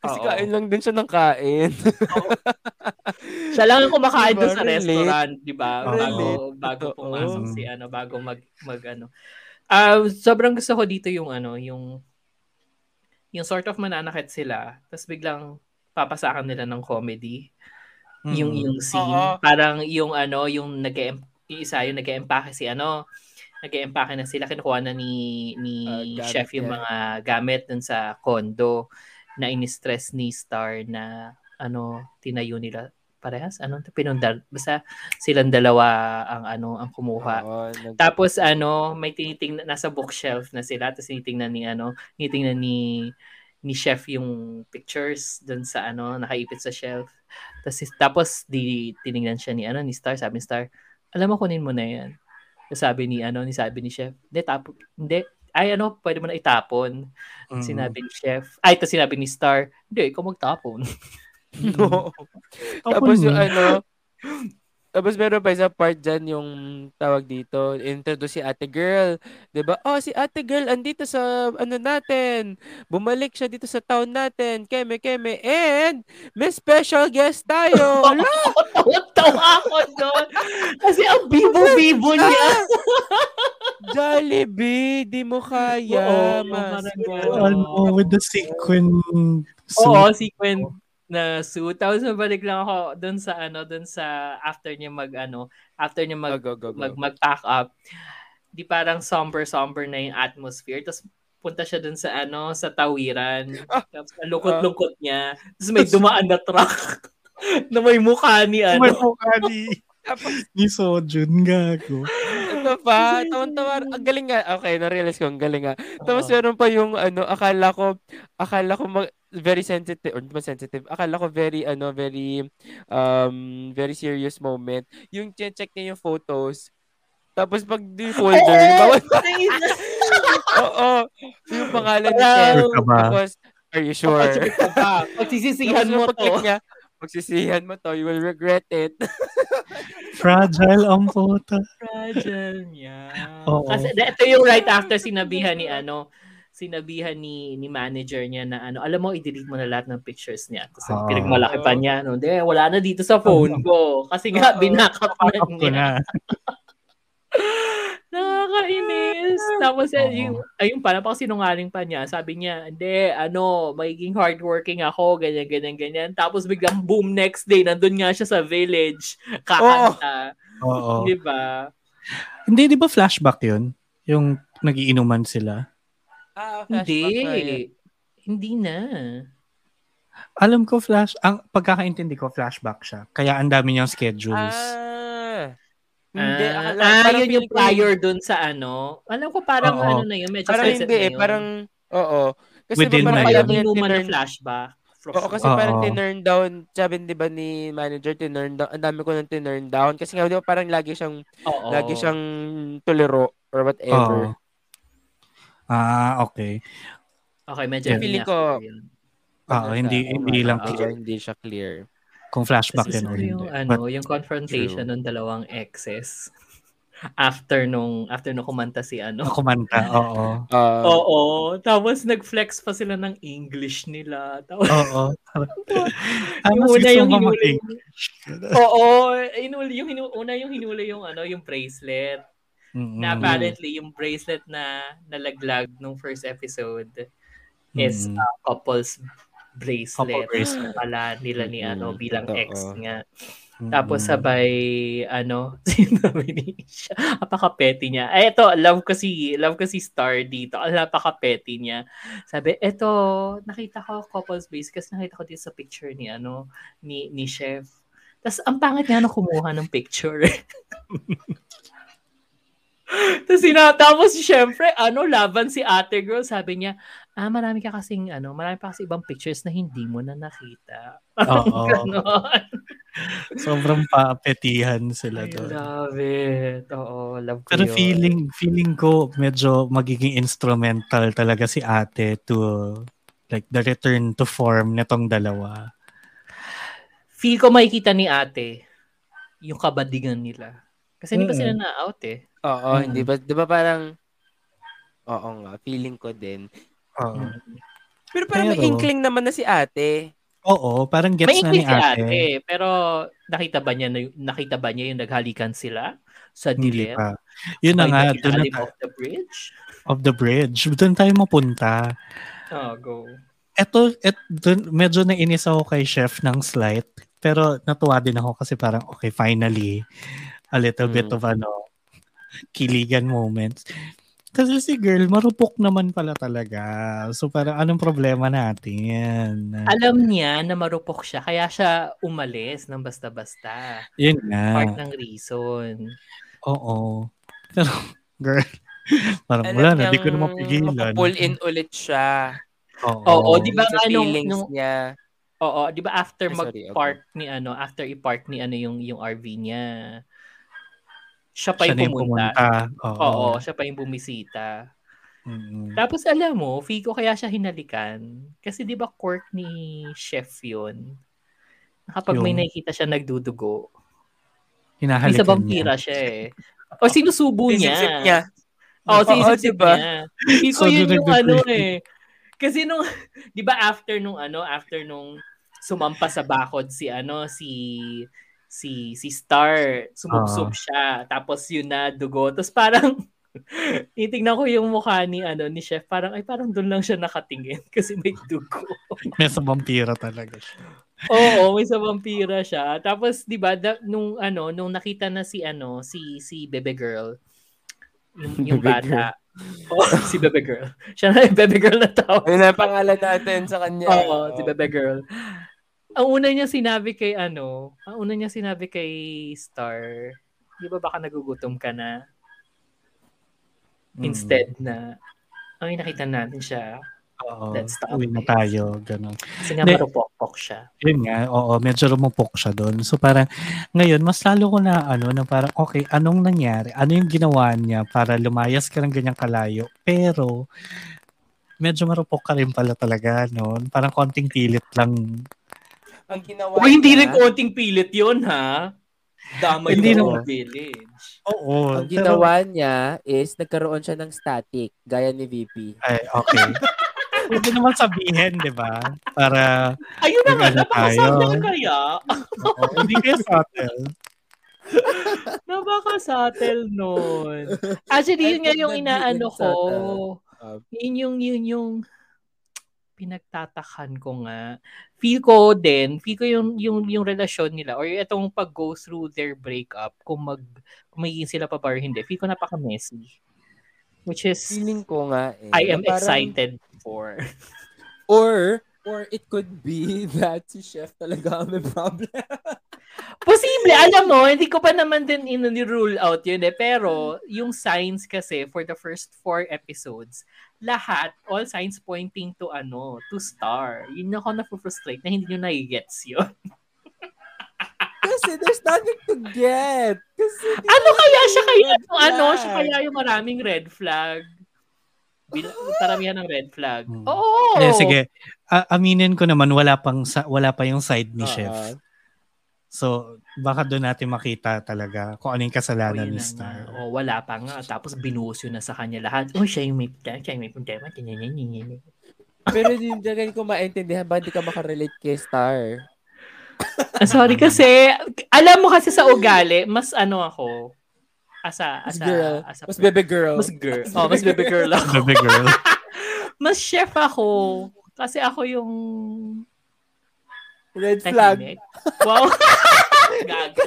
Kasi Oo. kain lang din siya ng kain. [laughs] Siya lang ang kumakain Diba? doon sa Relate. restaurant, 'di ba? Bago bago pumasok si ano, bago mag mag ano. Ah, sobrang gusto ko dito yung ano, yung yung sort of mananakit sila, tapos biglang papasakan nila ng comedy. Yung Mm. yung scene, Oo. parang yung ano, yung nag yung isa yung nag-empake si ano, nag-empake na sila kinukuha na ni ni gamit chef yung mga gamit dun sa condo na in-stress ni Star na ano tinayo nila parehas? Ano pinundar basta silang dalawa ang ano ang kumuha. Oo, nag- tapos ano may tinitingnan nasa bookshelf na sila tapos tinitingnan ni ano tinitingnan ni ni chef yung pictures doon sa ano nakaipit sa shelf. Tapos tapos di tiningnan siya ni ano ni Star. Sabi ni Star alam mo kunin mo na yan. Sabi ni ano ni sabi ni chef hindi tapo hindi. Ay ano pwede mo na itapon. Mm. sinabi ni chef ay to sinabi ni Star hindi ikaw magtapon [laughs] [laughs] Tapon Tapos yung ano, tapos meron pa isang part dyan yung tawag dito, introduce si ate girl. 'di ba Oh, si ate girl andito sa ano natin. Bumalik siya dito sa town natin. Keme, keme. And may special guest tayo. [laughs] Ala! tawa ako doon kasi ang bibo-bibo niya Jollibee, di mo kaya. Oo, mas. Ano, with the sequin Oo, sequin na suit. Tapos mabalik lang ako doon sa ano, doon sa after niya mag ano, after niya mag Go, go, go, go. mag mag-pack up. Di parang somber somber na yung atmosphere. Tapos punta siya doon sa ano, sa tawiran. Tapos ang lungkot-lungkot niya. Tapos may dumaan na truck [laughs] na may mukha ni ano. God, ni, [laughs] ni Sojun, gago. Ito pa, tawan-tawa. Ang galing nga. Okay, na-realize ko, ang galing nga. Tapos meron pa yung ano, akala ko, akala ko mag, very sensitive, or di ba sensitive, akala ko very, ano, very, um, very serious moment. Yung check niya yung photos, tapos pag di [laughs] folder, bawal, [laughs] oo, yung pangalan ni ba? Tapos, are you sure? Pagsisisihan mo to. niya, magsisihan mo to, you will regret it. [laughs] Fragile ang puta. Fragile niya. Oo. Kasi ito yung right after sinabihan ni ano, sinabihan ni ni manager niya na ano, alam mo i-delete mo na lahat ng pictures niya. Kasi Oo. pinagmalaki pa niya, no. Hindi, wala na dito sa phone [laughs] ko kasi nga Oo. binackup na ko niya. na. [laughs] Nakakainis. Tapos eh, Oo. yung ayun pa napaka sinungaling pa niya. Sabi niya, "Hindi, ano, magiging hardworking ako, ganyan ganyan ganyan." Tapos biglang boom next day, nandun nga siya sa village, kakanta. Oo. Di ba? Hindi, di ba flashback yun? Yung nagiinuman sila. Ah, Hindi. flashback na yun. Hindi na. Alam ko flash, ang pagkakaintindi ko flashback siya. Kaya ang dami niyang schedules. Ah. Hindi, ah, akala, ah, parang yun yung feeling ko prior dun sa ano. Alam ko parang Oo. ano na yun, medyo Parang hindi eh, parang, oo. Kasi Within parang na Parang yun. ayaw niya inuman na flashback. Oo, kasi Oo. parang tinurn down, sabi di ba ni manager, tinurn down, ang dami ko nang tinurn down. Kasi nga, di ba parang lagi siyang, Oo. lagi siyang tuliro or whatever. Oo. Ah, okay. Okay, medyo Yeah. Feeling ko-. Oo, hindi, hindi lang Hindi, clear hindi siya clear. kung flashback Kasi yun or hindi. yung, ano, But, yung confrontation ng dalawang exes [laughs] after nung after nung kumanta si ano. kumanta, [laughs] oo. Ah, Oo, tapos nag-flex pa sila ng English nila. Tapos, Oo. [laughs] Ah, yung una yung hinuli. Oo, hinuli, yung hinu, una yung hinuli yung ano, yung bracelet. Mm-mm. Na apparently yung bracelet na nalaglag nung first episode is Mm. uh, couple's bracelet. Couple bracelet. Pala nila ni ano Mm, bilang totoo. ex nga. Mm-mm. Tapos sabay ano, [laughs] sinabi ni siya, napaka-petty niya. Ay, ito, love ko si, love ko si Star dito. Ang napaka-petty niya. Sabi, eto, nakita ko couples base kasi nakita ko dito sa picture ni ano, ni, ni chef. Tapos ang pangit niya na kumuha ng picture. [laughs] Tapos sina, tapos syempre, ano, laban si ate girl, sabi niya, ah, marami ka kasing, ano, marami pa kasi ibang pictures na hindi mo na nakita. [laughs] Oo. Sobrang paapetihan sila I doon. love it. Oo, love ko Pero yun. feeling feeling ko medyo magiging instrumental talaga si ate to like the return to form nitong dalawa. Feel ko makikita ni ate yung kabadigan nila. Kasi hindi pa sila na-out eh. Oo, Mm. hindi ba, di ba parang, oo nga, feeling ko din. Oo. Pero parang may Pero- inkling naman na si ate. Oo, parang gets May na ni si ate. ate. Pero nakita ba niya na, nakita ba niya yung naghalikan sila sa dilim? Yun na nga, doon na of the bridge? of the bridge. Doon tayo mapunta. Oh, go. Eto, et, dun, medyo nainis ako kay chef ng slight. Pero natuwa din ako kasi parang, okay, finally, a little bit Mm. of ano, kiligan moments. Kasi si girl, marupok naman pala talaga. So parang anong problema natin? Alam niya na marupok siya, kaya siya umalis ng basta-basta. Yun nga. Part ng reason. Oo. Pero, girl, [laughs] parang Alam wala na, di ko na mapigilan. mapupull in ulit siya. Oo. Oo, di ba nga nung, feelings nung niya. Oo, 'di ba after Ay, sorry, mag-park ni ano, after i-park ni ano yung yung RV niya. Siya pa Siya yung pumunta. pumunta. Oo. Oo, siya pa yung bumisita. Mm-mm. Tapos alam mo, Fico kaya siya hinalikan. Kasi 'di ba quirk ni chef 'yun. Kapag may Yung- nakikita siya nagdudugo. Hinahalikan Isa vampira siya eh. O sinusubo niya. Sisip niya. Oo, Oo, sinisip diba? niya. Fico So, yun yung ano eh. Kasi nung, [laughs] di ba after nung ano, after nung sumampa sa bakod si ano, si si si Star, sumubsob Ah. siya. Tapos yun na dugo. Tapos parang [laughs] titignan ko yung mukha ni ano ni chef, parang ay parang doon lang siya nakatingin [laughs] kasi may dugo. May sa vampira talaga siya. Oo, may sa vampira siya. Tapos 'di ba da- nung ano, nung nakita na si ano, si si Bebe Girl, yung, [laughs] yung Bebe bata. Oh, si Bebe Girl. Siya na yung Bebe Girl na tawag. Ayun na ang pangalan natin sa kanya. Oo, si Bebe Girl. Ang una niya sinabi kay ano, ang una niya sinabi kay Star, di ba baka nagugutom ka na? Mm. Instead na, ay nakita natin siya. Oo. Let's stop Uwi na tayo. Ganun. Kasi nga marupok-pok siya. Yun nga, oo, medyo rumupok siya doon. So parang, ngayon, mas lalo ko na, ano, na parang, okay, anong nangyari? Ano yung ginawa niya para lumayas ka ng ganyang kalayo? Pero, medyo marupok ka rin pala talaga, no? Parang konting pilit lang. Ang ginawa O hindi rin konting pilit yun, ha? Damay Hindi naman. village. Oo. ang ginawa niya is nagkaroon siya ng static, gaya ni VP. Ay, okay. [laughs] Pwede naman sabihin, di ba? Para, Ayun na nga, tayo? ka kaya. oo, hindi kayo subtle. [laughs] Napaka-subtle nun. Actually, yun nga yung inaano ko. Uh, Yun yung, yun yung pinagtatakan ko nga. Feel ko din, feel ko yung, yung, yung relasyon nila or itong pag-go through their breakup, kung mag, kung magiging sila pa ba or hindi, feel ko napaka-messy. Which is, feeling ko nga eh. I am parang- excited for. Or, or it could be [laughs] that si Chef talaga may problem. [laughs] Posible, alam mo, hindi ko pa naman din in-rule out yun eh. Pero, yung signs kasi for the first four episodes, lahat, all signs pointing to ano, to star. Yun ako na-frustrate na hindi nyo nai-gets yun. [laughs] Kasi there's nothing to get. Kasi Ano kaya siya kaya yung ano, siya kaya yung maraming red flag. Bil- paramihan ng red flag. Hmm. Oo! Eh, sige. A- aminin ko naman, wala, pang, sa- wala pa yung side ni Oo. Chef. So, baka doon natin makita talaga kung ano yung Oh, kasalanan ni. Star. Oh, wala pa nga. Tapos binuhos yun na sa kanya lahat. Oh, siya yung may problema. Siya yung may problema. Pero hindi din ko maintindihan ba hindi ka makarelate kay Star? Ah, Sorry kasi, alam mo kasi sa ugali, mas ano ako, asa, Mas asa, girl. asa, Mas bebe girl. mas girl. Oh, mas baby girl ako. Baby girl. mas chef ako. Kasi ako yung Red flag. tahimik. Wow. [laughs] Gago.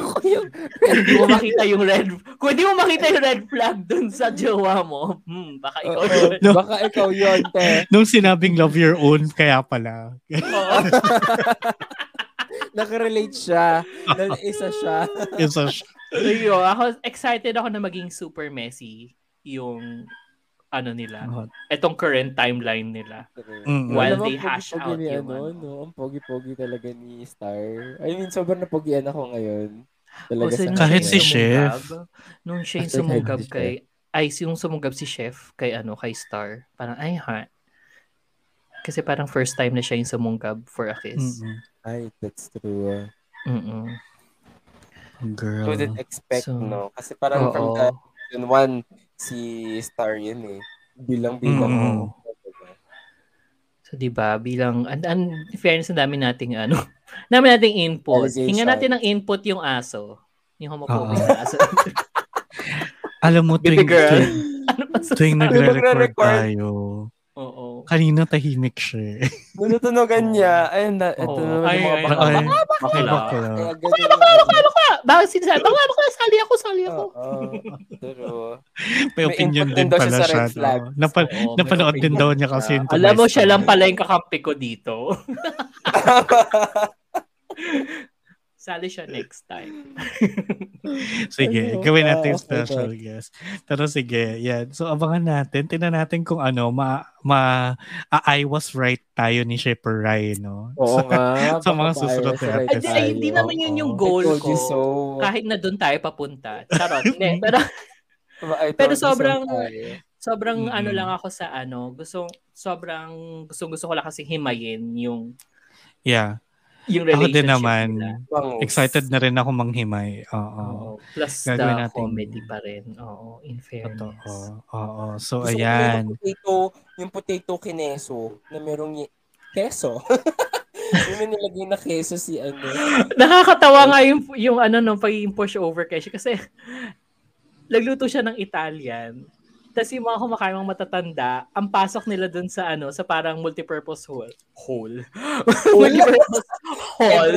Ako yung Kung hindi mo makita yung red, kung hindi mo makita yung red flag dun sa jowa mo, hmm, baka ikaw Oo, yun. No. Baka ikaw yun, te. Nung sinabing love your own, kaya pala. Oo. [laughs] Nakarelate siya. Isa siya. Isa So yun, ako, excited ako na maging super messy yung ano nila. Etong current timeline nila. Mm. While they hash pogi-pogi out ni yung ano, ano. no? Ang pogi-pogi talaga ni Star. I mean, sobrang napogian ako ngayon. Talaga O, sa Kahit si Chef. Nung siya yung si kay, ay, yung sumungab si Chef kay ano, kay Star. Parang, ay ha. Kasi parang first time na siya yung sumungab for a kiss. Mm-mm. Ay, that's true. Mm-mm. Girl. Couldn't expect, So, no? Kasi parang from Oo. the season one, si Star yun eh. Bilang-bilang. Mm. So, di ba, bilang, and, and, fairness, ang dami nating, ano, [laughs] dami nating input. Hinga natin ng input yung aso. Yung homophobic na aso. [laughs] Alam mo, tuwing, girl. tuwing, ano pa sa tuwing May nagre-record tayo, Oo. kanina tahimik siya. eh. Nunutunogan niya. Ayun na, ito naman Ay, mga ay, bakla. ay. Bakla. Bakla. Bakla, bakla, bakla, bakla. Bakit sinasabi? Bakla, bakla, sali ako, sali ako. Oo. True. May opinion din pala sa siya. Napa- napanood din daw niya kasi yung Alam mo, siya lang na- pala yung kakampi ko dito. [laughs] [laughs] Sali siya next time. [laughs] Sige, gawin natin Okay, special guest. Pero sige, yan. So abangan natin. Tingnan natin kung ano, ma, ma ah, I was right tayo ni Shipper Rai, no? Oo nga. [laughs] sa mga susunod na right episode. Ay, hindi naman yun yung goal ko. you so. Kahit na doon tayo papunta. Charot. [laughs] Hindi, pero pero so sobrang- sobrang Mm-mm. ano lang ako sa ano, gusto sobrang gusto gusto ko lang kasi himayin yung Yeah. Yung Ako relationship din naman. nila. Excited na rin ako manghimay. Oo. Oo. Plus Gagawin the natin. comedy pa rin. Oo, in fairness. Totoo. Oo. So, Gusto ayan. yung potato, yung potato kineso na merong y- keso. [laughs] yung nilagay na keso si ano. [laughs] Nakakatawa nga yung, yung ano nung pagiging push over kay siya kasi [laughs] nagluto siya ng Italian. Tapos yung mga kumakain mga matatanda, ang pasok nila dun sa ano, sa parang multipurpose hall. Hall. [laughs] multipurpose hall.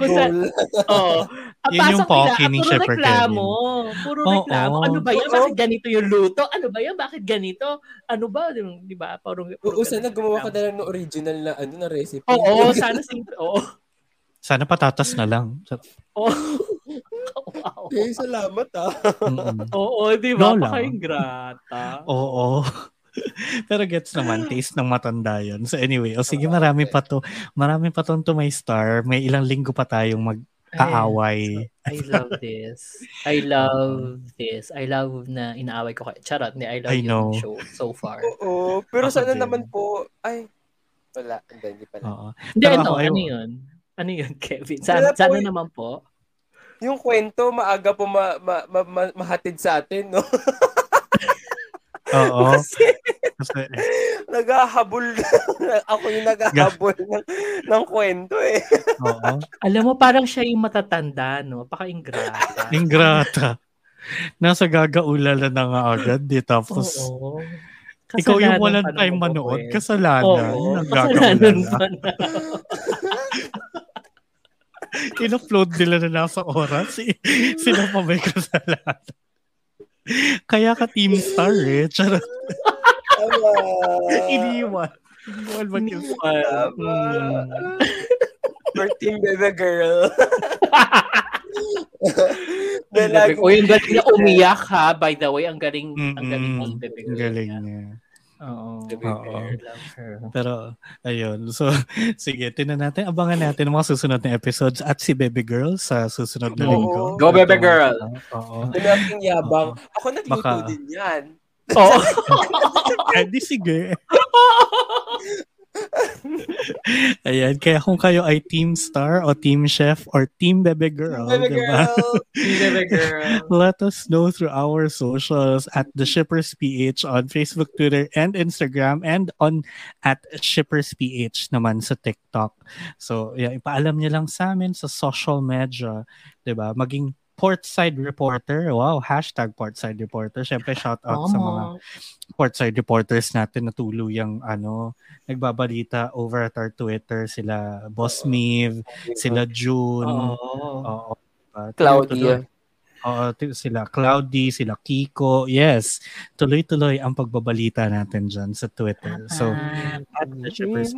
Kung sa-. [laughs] Oo. Ang Yun yung pasok nila, pocky ni puro Shepherd reklamo. Puro Oo. reklamo. Ano ba yan? Bakit ganito yung luto? Ano ba yan? Bakit ganito? Ano ba? Di ba? Parang, Oo, sana gumawa ka na lang ng original na ano na recipe. Oo, [laughs] sana simple. Oo. Sana patatas na lang. Oo. Wow. Okay, salamat ah. Mm-mm. [laughs] Oo, di ba? No. Paka-ingrata. Oo. [laughs] Pero gets naman, [laughs] taste ng matanda yun. So anyway, o sige, marami pa to. Marami pa tong to my star. May ilang linggo pa tayong mag-aaway. I love this. I love this. I love na inaaway ko kayo. Charot, ni I love I you know. show so far. Oo, pero Ako sana din. naman po, ay, wala, hindi, hindi pala. Oo. Hindi, Pero ano, ako, ay- ano yun? Ano yun, Kevin? Sana, po sana eh. naman po. Yung kwento, maaga po ma, ma, ma, ma- mahatid sa atin, no? Oo. [laughs] Kasi Kasi, naghahabol, [laughs] ako yung naghahabol ng, ng kwento eh. oo. Alam mo, parang siya yung matatanda, no? Paka-ingrata. [laughs] Ingrata. Nasa gagaulala na nga agad. Di tapos, Oo. ikaw yung Kasalanan walang time manood. Kasalanan. Oo. Kasalanan pa na. [laughs] In-upload nila na nasa oras. Si- Sila pa may kasalanan. Kaya ka Team Star eh. Charot. [laughs] Iniwan. Iniwan mag Tama. Hmm. [laughs] For Team Bebe Girl. Sabi lagi- ko, yung galing na umiyak ha. By the way, ang galing, ang galing Mm-mm. ng bebe Ang girl galing niya. niya. Oo. Oo. Love her. Pero, ayun. So, [laughs] sige, tinan natin. Abangan natin ang mga susunod na episodes at si Baby Girl sa susunod na Oo. linggo. Go, Baby Girl! Oo. Yung aking yabang. Ako nagluto Baka- din yan. Oo. [laughs] [laughs] Eh, di sige. [laughs] Ayan, kaya kung kayo ay Team Star o Team Chef or Team Bebe Girl, Bebe diba? Girl. Bebe girl. [laughs] Let us know through our socials at the Shippers PH on Facebook, Twitter, and Instagram, and on at Shippers PH naman sa TikTok. So, yeah, ipaalam niyo lang sa amin sa social media, 'di ba? Maging Portside Reporter. Wow, hashtag Portside Reporter. Siyempre, shout out sa mga. Portside Reporters natin na tuluyang ano, nagbabalita over at our Twitter. Sila Boss Miv, sila June. Oo. Oo. diba? Claudia. Oo, sila Cloudy, sila Kiko. Yes, tuloy-tuloy ang pagbabalita natin dyan sa Twitter. So, at the Shippers.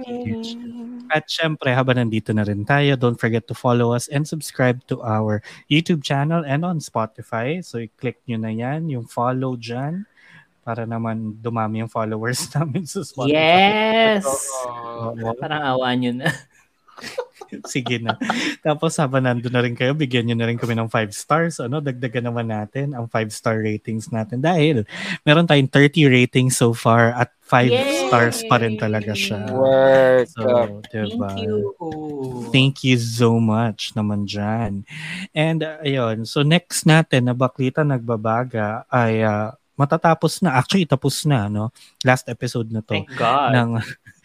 At syempre, habang nandito na rin tayo, don't forget to follow us and subscribe to our YouTube channel and on Spotify. So, i-click nyo na yan, yung follow dyan para naman dumami yung followers [laughs] namin sa Spotify. Yes! Oo. Oo. Parang awa nyo na. [laughs] Sige na. Tapos habang nandun na rin kayo, bigyan nyo na rin kami ng 5 stars. Ano, dagdagan naman natin ang 5 star ratings natin dahil meron tayong 30 ratings so far at 5 Yay! stars pa rin talaga siya. Work. So, Thank diba? you. Thank you so much naman dyan. And uh, ayun, so next natin na Baklita Nagbabaga ay uh, matatapos na. Actually, tapos na, no? Last episode na to Thank God. ng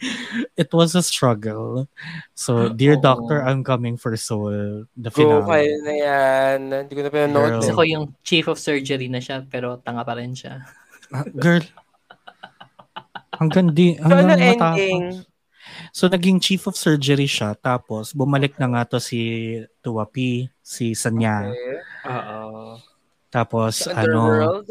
[laughs] it was a struggle. So, Dear Oo. Doctor, I'm coming for soul. The Go finale. kayo na yan. Hindi ko na pinanood. Girl. Kasi ko yung chief of surgery na siya, pero tanga pa rin siya. Ah, girl. Hanggang di, [laughs] So, ano hanggang ending? matapos. So, naging chief of surgery siya. Tapos, bumalik na nga to si Tuwapi, si Sanya. Okay. Oo. Tapos Sa ano, Underworld?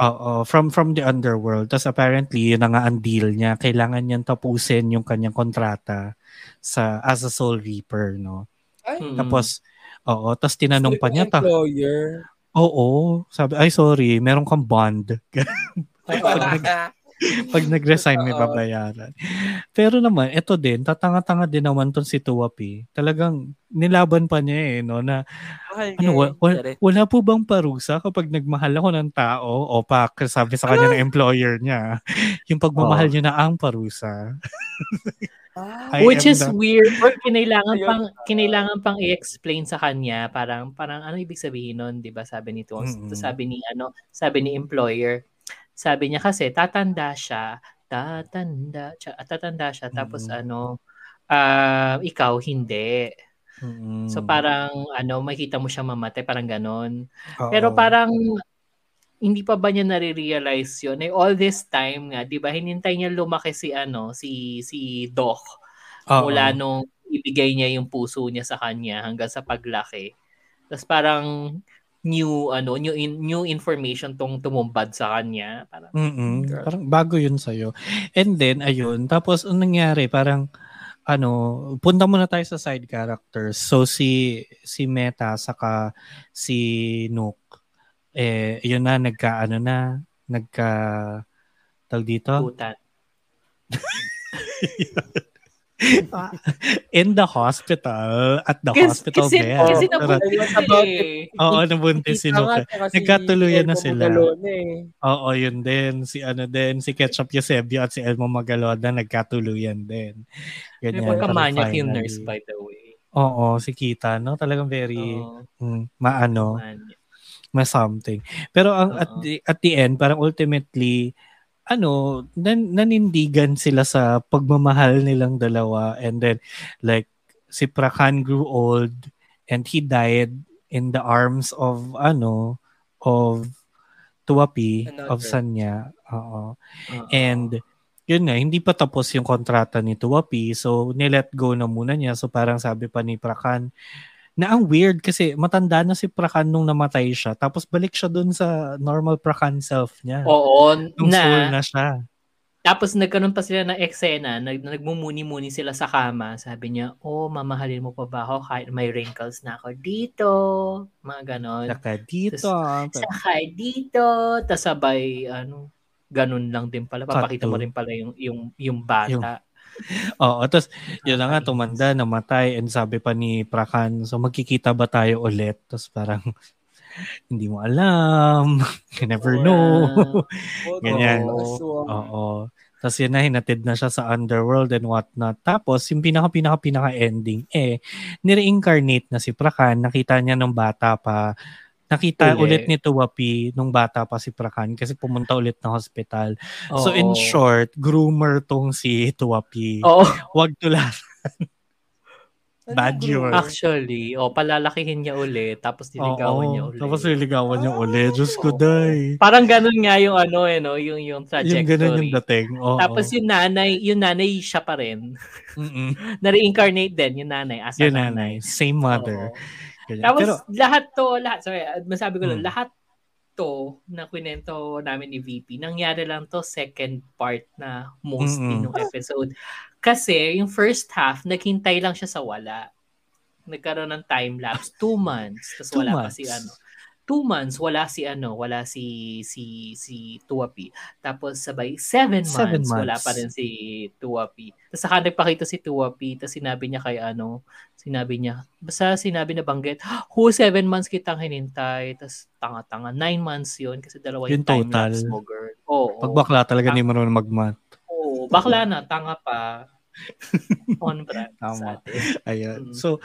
Oo, from from the underworld. Tapos apparently, yun na nga ang deal niya. Kailangan niyang tapusin yung kanyang kontrata sa as a soul reaper, no? Ay, Mm. Tapos oo, tapos tinanong pa niya ta. employer. Oo, sabi ay sorry, meron kang bond. [laughs] Pag [laughs] nag-resign may babayaran. Pero naman, ito din, tatanga-tanga din naman tong si Tuwapi. Talagang nilaban pa niya eh, no, na Mahal ano, niya wa- eh. wa- Sorry. wala po bang parusa kapag nagmahal ako ng tao o pa sabi sa kanya ng employer niya, [laughs] yung pagmamahal Oo. niya na ang parusa. Ah, Which is the- weird or kinailangan Ayun. pang kinailangan pang i-explain sa kanya parang parang ano ibig sabihin nun 'di ba sabi ni Tuwang Mm-mm. sabi ni ano sabi ni employer sabi niya kasi tatanda siya tatanda siya tatanda siya tapos Mm-mm. ano ah ikaw hindi Mm-mm. so parang ano makita mo siya mamatay parang ganon pero parang hindi pa ba niya nare-realize yun? Eh, all this time nga, di ba, hinintay niya lumaki si, ano, si, si Doc Oo. mula nung ibigay niya yung puso niya sa kanya hanggang sa paglaki. Tapos parang new ano new in, new information tong tumumbad sa kanya parang Mm-mm. Girl. Parang bago yun sa'yo. And then, ayun. Tapos, anong nangyari? Parang, ano, punta muna tayo sa side characters. So, si, si Meta, saka si Nook, eh, yun na, nagka, ano na, nagka, tag dito? putan [laughs] [laughs] In the hospital, at the kasi hospital kasi, bed. kasi nabuntis sila eh. Oo, nabuntis si eh. Nagkatuluyan na sila. Oo, yun din. Si ano din, si Ketchup Eusebio at si Elmo Magaloda nagkatuluyan din. May Ganyan. pagkamanyak Parang yung nurse by the way. Oo, si Kita, no? Talagang very, Oo, mm, maano, ma something. Pero ang at the, at the end, parang ultimately, ano, nan, nanindigan sila sa pagmamahal nilang dalawa and then like si Prakan grew old and he died in the arms of ano of Tuwapi of Another. Sanya. Oo. Oo. And yun nga, hindi pa tapos yung kontrata ni Tuwapi. So, nilet go na muna niya. So, parang sabi pa ni Prakan, na ang weird kasi matanda na si Prakan nung namatay siya. Tapos balik siya dun sa normal Prakan self niya. Oo, Nung na, na siya. Tapos nagkaroon pa sila ng eksena, nag, nagmumuni-muni sila sa kama. Sabi niya, oh, mamahalin mo pa ba ako kahit may wrinkles na ako dito? Mga ganon. Saka dito. Saka dito. Tapos sabay, ano, ganun lang din pala. Papakita mo rin pala yung, yung, yung bata. Oo, tapos yun na nga, tumanda, namatay, and sabi pa ni Prakan, so magkikita ba tayo ulit? Tapos parang, [laughs] hindi mo alam, [laughs] you never know. Ganyan. Oo. Tapos yun na, hinatid na siya sa underworld and whatnot. Tapos, yung pinaka-pinaka-pinaka-ending, eh, nire-incarnate na si Prakan. Nakita niya nung bata pa. Nakita Uli. ulit ni Tuwapi nung bata pa si Prakan kasi pumunta ulit ng hospital. So, in Oo. short, groomer tong si Tuwapi. Oo, Wag tulan. [laughs] Bad yun. actually. O, palalakihin niya ulit. Tapos diligawan niya ulit. Tapos niligawan niya ulit. Diyos ko, day. Parang ganun nga yung ano eh, no? Yung, yung trajectory. Yung ganun yung dating. Oo. Tapos yung nanay, yung nanay siya pa rin. [laughs] Na-reincarnate din yung nanay as Yung nanay. nanay. Same mother. Oo. Ganyan. Tapos Pero, lahat to, lahat, sorry, ah, masabi ko lang, Hmm. lahat to na kwento namin ni VP, nangyari lang to second part na mostly nung episode. Kasi yung first half, naghintay lang siya sa wala. Nagkaroon ng time-lapse. Two months. Tapos Two wala pa months. si ano. Two months, wala si ano, wala si si si Tuwapi. Tapos sabay seven, Seven months, wala months. pa rin si Tuwapi. Tapos saka nagpakita si Tuwapi, tapos sinabi niya kay ano, sinabi niya, basta sinabi na banggit, who seven months kitang hinintay, tapos tanga-tanga, nine months yun, kasi dalawa yung, Yung total. time-lapse mo, girl. Oo. pag bakla talaga hindi marunong mag-math. Oo, bakla na, tanga pa. On brand Tama. sa atin. Ayun. Mm. So,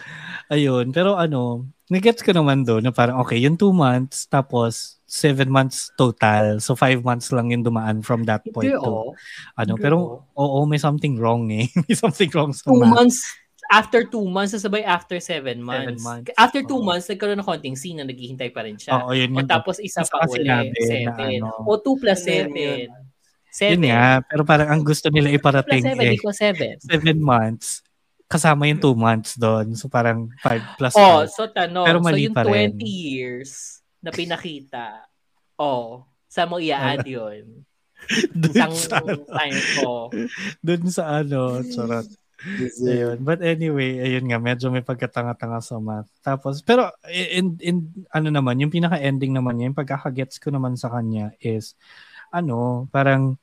ayun. Pero ano, nagets ko naman doon na parang, okay, yung two months, tapos seven months total. So, five months lang yung dumaan from that point Hindi, to, oh. ano. Hindi, Pero, oh. oo, may something wrong eh. [laughs] may something wrong sa two math. months after two months, sasabay after seven months. months. After two Oo. months, nagkaroon ng konting scene na naghihintay pa rin siya. Oo, yun o yun. tapos isa pa kasi uli, sinabi na seven. ano. O two plus Ano yun, seven. Yun nga, pero parang ang gusto nila Two plus iparating seven eh, equals seven. seven months, kasama yung two months doon. So, parang five plus Oh, five. so tanong, Pero so mali yung pa rin. 20 years, na pinakita, oh, sa mo i-add yun? [laughs] Dun Isang sa, time ko. [laughs] dun sa ano, charot. Ayun. But anyway, ayun nga, medyo may pagkatanga-tanga sa math. Tapos, pero in, in, ano naman, yung pinaka-ending naman niya, yung pagkakagets ko naman sa kanya is, ano, parang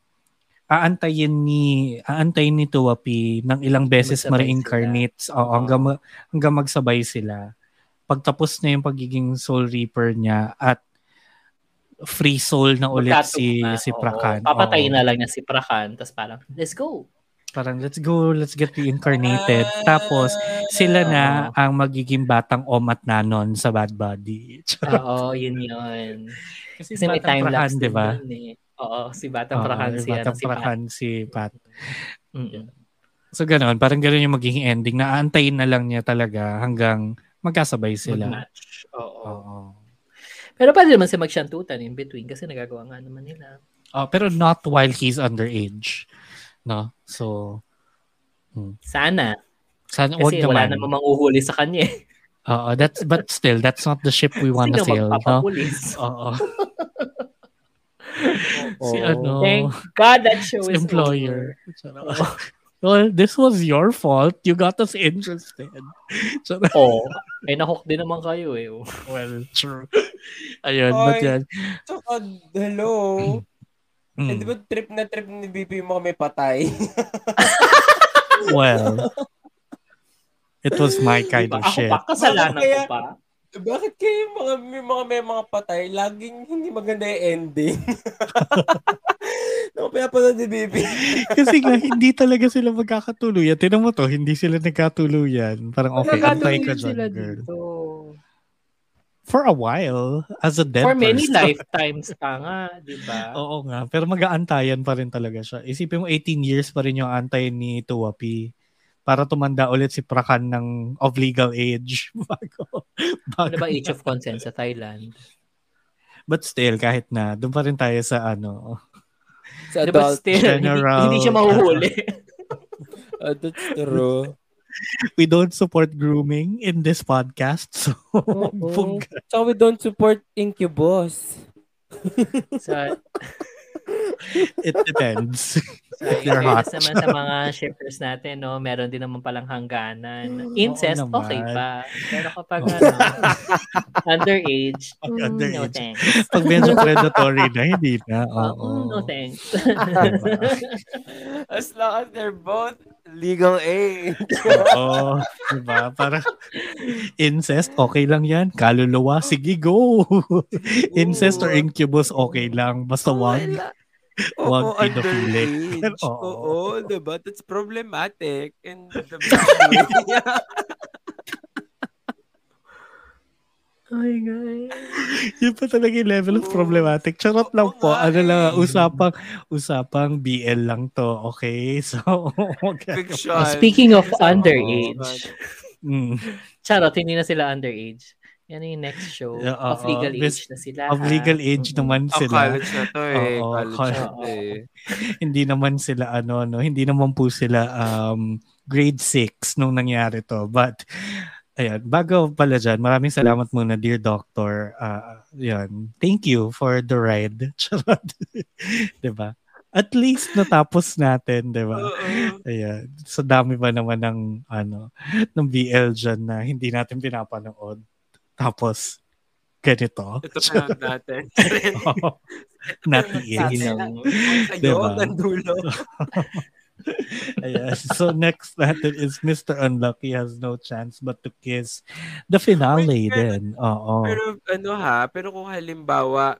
aantayin ni aantayin ni Tuwapi ng ilang beses ma-reincarnate oo, Oo. hanggang, hanggang magsabay sila. Pagtapos na yung pagiging Soul Reaper niya at free soul na ulit si Magkatugma, si oo. Prakan. Papatayin Oo. na lang niya si Prakan, tapos parang, let's go. Parang let's go, let's get reincarnated. Tapos sila na ang magiging batang Om at Nanon sa Bad Buddy. Oo, yun yun. Kasi, Kasi may time lapse di din ba? eh. Oo, si Batang Oo, Prakan si, ano, Batang si Pat. Prakan si Pat. Mm-mm. So ganoon, parang ganoon yung magiging ending. Naantayin na lang niya talaga hanggang magkasabay sila. Mag-match. Oo. Oo. Pero pwede naman siya magsyantutan in between kasi nagagawa nga naman nila. Oh, pero not while he's underage. No? So, Sana. sana wag Kasi wala naman. namang manguhuli sa kanya eh. Oo, that's but still that's not the ship we [laughs] want to sail, no? magpapapulis? Oo. [laughs] [laughs] Oo. si ano, Thank God that show si is employer. [laughs] Well, this was your fault. You got us interested. [laughs] So. Oo. Eh, nahook din naman kayo eh. well, true. Ayun, but Ay. yan. Tsaka, hello. Mm. Eh, di ba trip na trip ni BP mo kami patay? Well, it was my kind of Ako shit. pa, kasalanan Bakit ko kaya- pa. Bakit kayo yung mga, may mga, may mga patay, laging hindi maganda yung ending? [laughs] Naku, kaya pala ni BP. Kasi nga, hindi talaga sila magkakatuluyan. Tinan mo to, hindi sila nagkatuluyan. Parang okay, antay ka dyan, girl. dito. For a while, as a dead For many person. lifetimes pa nga, di ba? [laughs] Oo nga, pero mag-aantayan pa rin talaga siya. Isipin mo, 18 years pa rin yung antay ni Tuwapi para tumanda ulit si Prakan ng of legal age. [laughs] bago, bago Ano ba age of consent sa Thailand? But still, kahit na, doon pa rin tayo sa ano. Sa adult, still, hindi, general- hindi siya mahuhuli. uh, [laughs] that's true. We don't support grooming in this podcast. So. Tsaka [laughs] we don't support Incubus. sa, it depends. [laughs] sa They're fairness hot. naman sa mga shippers natin, no, meron din naman palang hangganan. Incest, naman. okay pa. Pero kapag ano, underage, [laughs] Pag mm, no underage. thanks. Pag medyo [laughs] predatory na, hindi na. Uh, Oo. mm, no thanks. As long as they're both legal age. Oo. Diba? Para incest, okay lang yan. Kaluluwa, sige, go. incest or incubus, okay lang. Basta wag. Oo, Wag pedophilic. underage. [laughs] Oo. Oo, diba? That's problematic. And the [laughs] oh my God. Yun pa talaga yung level of problematic. Charot lang po. Nga Ano lang, usapang, usapang BL lang to. Okay? [laughs] So, okay. Fiction. Oh, speaking of Oo. underage, Mm. charot, hindi na sila underage. Yan yung next show. Yeah, of legal This- age na sila. Of ha? legal age naman Oh, sila. college na to eh. Oo, college college. na to eh. [laughs] hindi naman sila ano no, hindi naman po sila um grade 6 nung nangyari to. But ayan, bago pala dyan, maraming salamat muna dear doctor. Uh, yan. Thank you for the ride. Charot. 'Di ba? At least natapos natin, 'di ba? Ayan. So dami pa naman ng ano, ng BL dyan na hindi natin pinapanood. Tapos ganito. Ito pa natin. Natiin. Ginang- Kayo, Diba? ang dulo. Ayan. So next natin is Mr. Unlucky has no chance but to kiss the finale Wait, pero- din. Oo. Pero ano ha, pero kung halimbawa,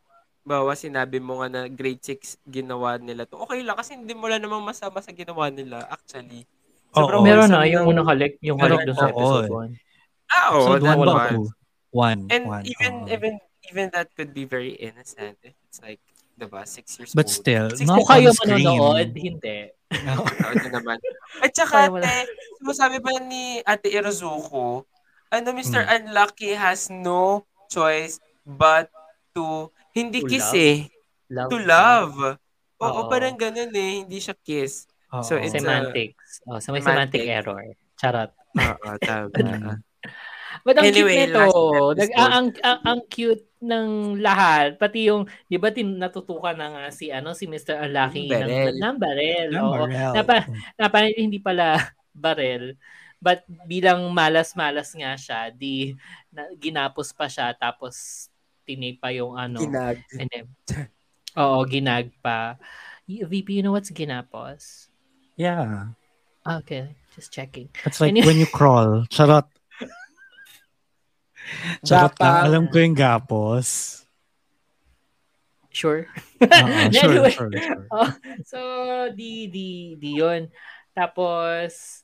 bawa sinabi mo nga na grade 6 ginawa nila to, okay lang kasi hindi mo lang namang masama sa ginawa nila actually. Oo. Meron na, yung lang. unang halik, yung halik dun sa episode 1. Ah, oo, one wala ba one. two? One. And one. even oo. even even that could be very innocent if it's like, diba, six years But old. still, Six not Kung kayo on screen. manonood, hindi. [laughs] Din naman. At saka, ate, masabi pa ni Ate Irazuko, ano, Mr. Hmm. Unlucky has no choice but to, hindi To kiss love? eh, Love. to love. Oo, Oo. parang ganun eh, hindi siya kiss. Oo. So, it's a- Semantics. Oh, so may Semantic. semantic error. Charot. Oo, tama. [laughs] But ang Anyway, cute nito. Nag, ang, ang, ang, ang cute ng lahat, pati yung, di ba, tin, natutukan na nga si, ano, si Mr. Unlucky barel. ng, ng barel. Ng Oo. barel. Napa, napa, hindi pala [laughs] barel. But bilang malas-malas nga siya, di na, ginapos pa siya tapos tinay pa yung ano. Kinag. and then, oo, ginag pa. VP, you know what's ginapos? Yeah. Okay, just checking. It's like Anyway. when you crawl. Charot. Charot lang. Alam ko yung gapos. Sure. Oo, [laughs] sure, Anyway. sure, sure. [laughs] Oh, so, di, di, di yun. Tapos,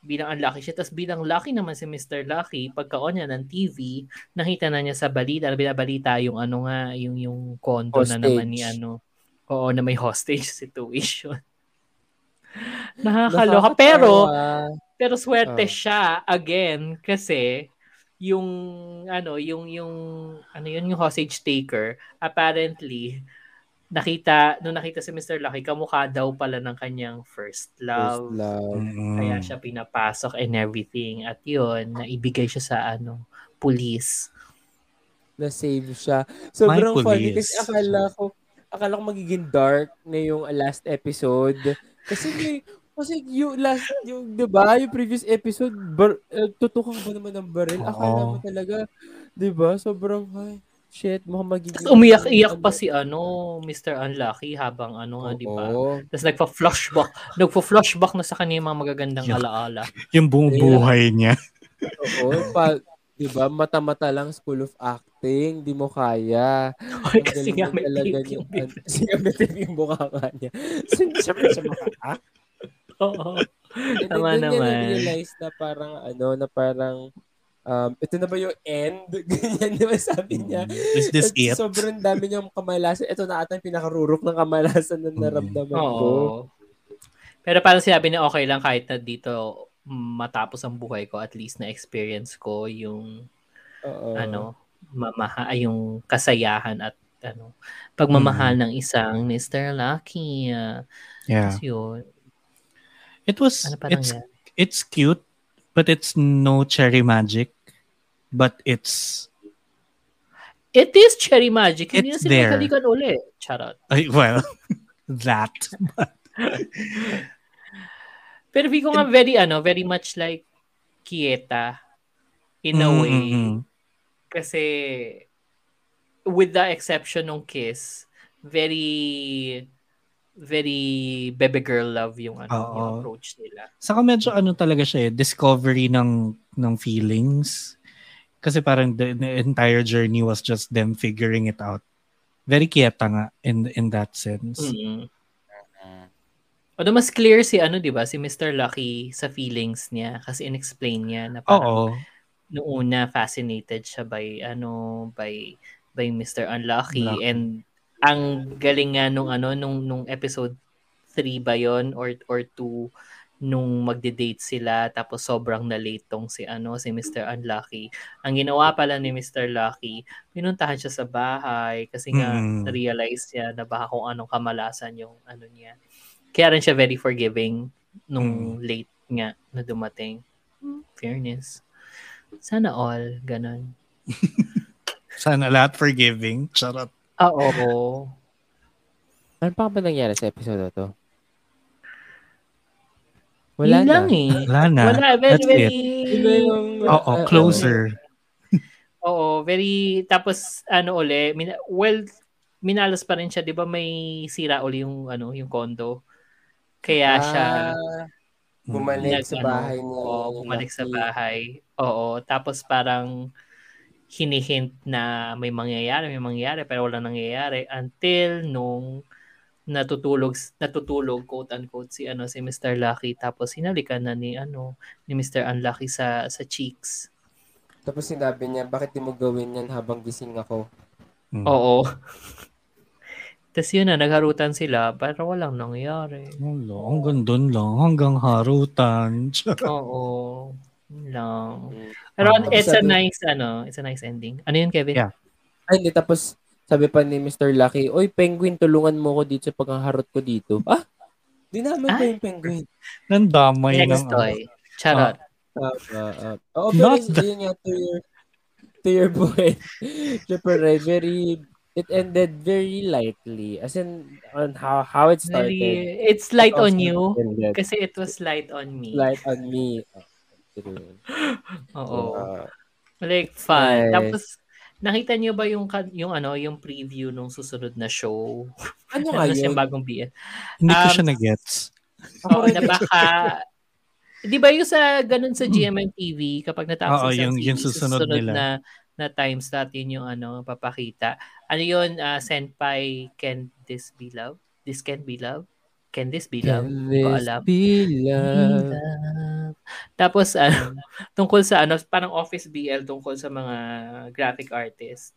bilang unlucky siya. Tapos bilang lucky naman si Mr. Lucky, pagka-on niya ng TV, nakita na niya sa balita, binabalita yung ano nga, yung, yung condo na naman ni Hostage. ano. Oo, na may hostage [laughs] situation. Nakakaloka. Pero, pero swerte Ah. siya again kasi yung ano yung yung ano yun yung hostage taker apparently nakita nung nakita si Mr. Lucky kamukha daw pala ng kanyang first First love. love. Mm-mm. Kaya siya pinapasok and everything at yun naibigay siya sa ano police. Na-save siya. Sobrang funny kasi akala ko, akala ko magiging dark na yung last episode. Kasi may, kasi yung last, yung, di ba, yung previous episode, bar, uh, tutukan ba naman ng baril? Akala mo talaga, di ba, sobrang, ay, shit, mukhang magiging... Tapos umiyak-iyak pa si ano Mr. Unlucky habang ano nga di ba? Tapos nagpa-flashback, nagpa-flashback na sa kanya yung mga magagandang Yeah. alaala. Yung buong buhay niya. Oo, pa, di ba, mata-mata lang school of acting, di mo kaya. [laughs] Ang Kasi galing nga may talaga tape yung bibig. [laughs] Kasi nga may tape yung mukha niya. Hindi siya pa siya maka Oo. Tama naman. na-realize na parang ano, na parang um, ito na ba yung end? [laughs] Ganyan, di ba sabi niya? Is this At it? Sobrang dami niyang kamalasan. Ito na ata yung pinakarurok ng kamalasan na naramdaman ko. Oo. Pero parang sinabi niya okay lang kahit na dito matapos ang buhay ko, at least na experience ko yung Oo. ano, mamaha ay yung kasayahan at ano, pagmamahal ng isang Mr. Lucky. Uh, Yeah. yun. It was, Ano it's, nangyari? it's cute, but it's no cherry magic. But it's, It is cherry magic. Hindi na It's sila there. nagkalikan uli. Charot. ay, well, [laughs] that. Pero feel ko nga very, ano, very much like Kieta in a Mm, way. mm, mm. Kasi with the exception ng kiss, very very baby girl love yung ano Oo. yung approach nila. Saka medyo ano talaga siya eh, discovery ng ng feelings. Kasi parang the, the entire journey was just them figuring it out. Very kieta nga in in that sense. Mm. Although mas clear si ano 'di ba si Mr. Lucky sa feelings niya kasi inexplain niya na parang Oo. noong una fascinated siya by ano by by Mr. Unlucky Unlucky. and ang galing nga nung ano nung nung episode 3 ba yon or or 2 nung magde-date sila tapos sobrang na late tong si ano si Mr. Unlucky. Ang ginawa pala ni Mr. Lucky, pinuntahan siya sa bahay kasi nga Mm. na-realize niya na baka kung anong kamalasan yung ano niya. Kaya rin siya very forgiving nung late nga na dumating. Hmm, Fairness. Sana all, ganun. [laughs] Sana lahat forgiving. Charot. Ah, oo. [laughs] Ano pa ba nangyari sa episode na to? Wala Yun na. lang eh. Wala na. Wala, very, That's very, yung, Oo, uh, closer. [laughs] oo, very, tapos, ano uli, min- well, minalas pa rin siya, di ba may sira uli yung, ano, yung condo. Kaya siya, Ah, bumalik nag- sa ano, bahay niya. Oo, bumalik sa bahay. Oo, tapos parang hinihint na may mangyayari, may mangyayari, pero wala nangyayari until nung natutulog natutulog quote unquote si ano si Mr. Lucky tapos hinalikan na ni ano ni Mr. Unlucky sa sa cheeks. Tapos sinabi niya, bakit di mo gawin yan habang gising ako? Mm. Oo. [laughs] Tapos yun na, nagharutan sila, pero walang nangyari. Wala, hanggang doon lang. Hanggang harutan. [laughs] Oo. Lang. Pero Oo. it's a nice, ano, it's a nice ending. Ano yun, Kevin? Yeah. Ay, hindi. Tapos, sabi pa ni Mr. Lucky, Oy, penguin, tulungan mo ko dito sa paghaharot ko dito. Ah? Di naman Ah? ko yung penguin. Nandamay Next ng toy. Charot. Ah, ah, ah. Oo, pero Not yun nga to your, to your [laughs] point, Ray, very, it ended very lightly. As in, on how how it started. Very, it's light on also you ended kasi it was light on me. light on me. Oh. [laughs] Oo. Uh, Like fun. Nice. Tapos nakita niyo ba yung yung ano, yung preview nung susunod na show? ano nga yun? yung bagong BL? Hindi ko Um, siya na-gets. [laughs] Oo, rin. na baka Di ba yung sa ganun sa GMMTV kapag natapos Oo, isang yung- yung series, susunod nila. na na time slot yun yung ano papakita. Ano yun, ah, Senpai Can This Be Love? This Can Be Love? Can This Be Love? Can this alam. be love? Love. Tapos ano, tungkol sa ano, parang office BL tungkol sa mga graphic artist.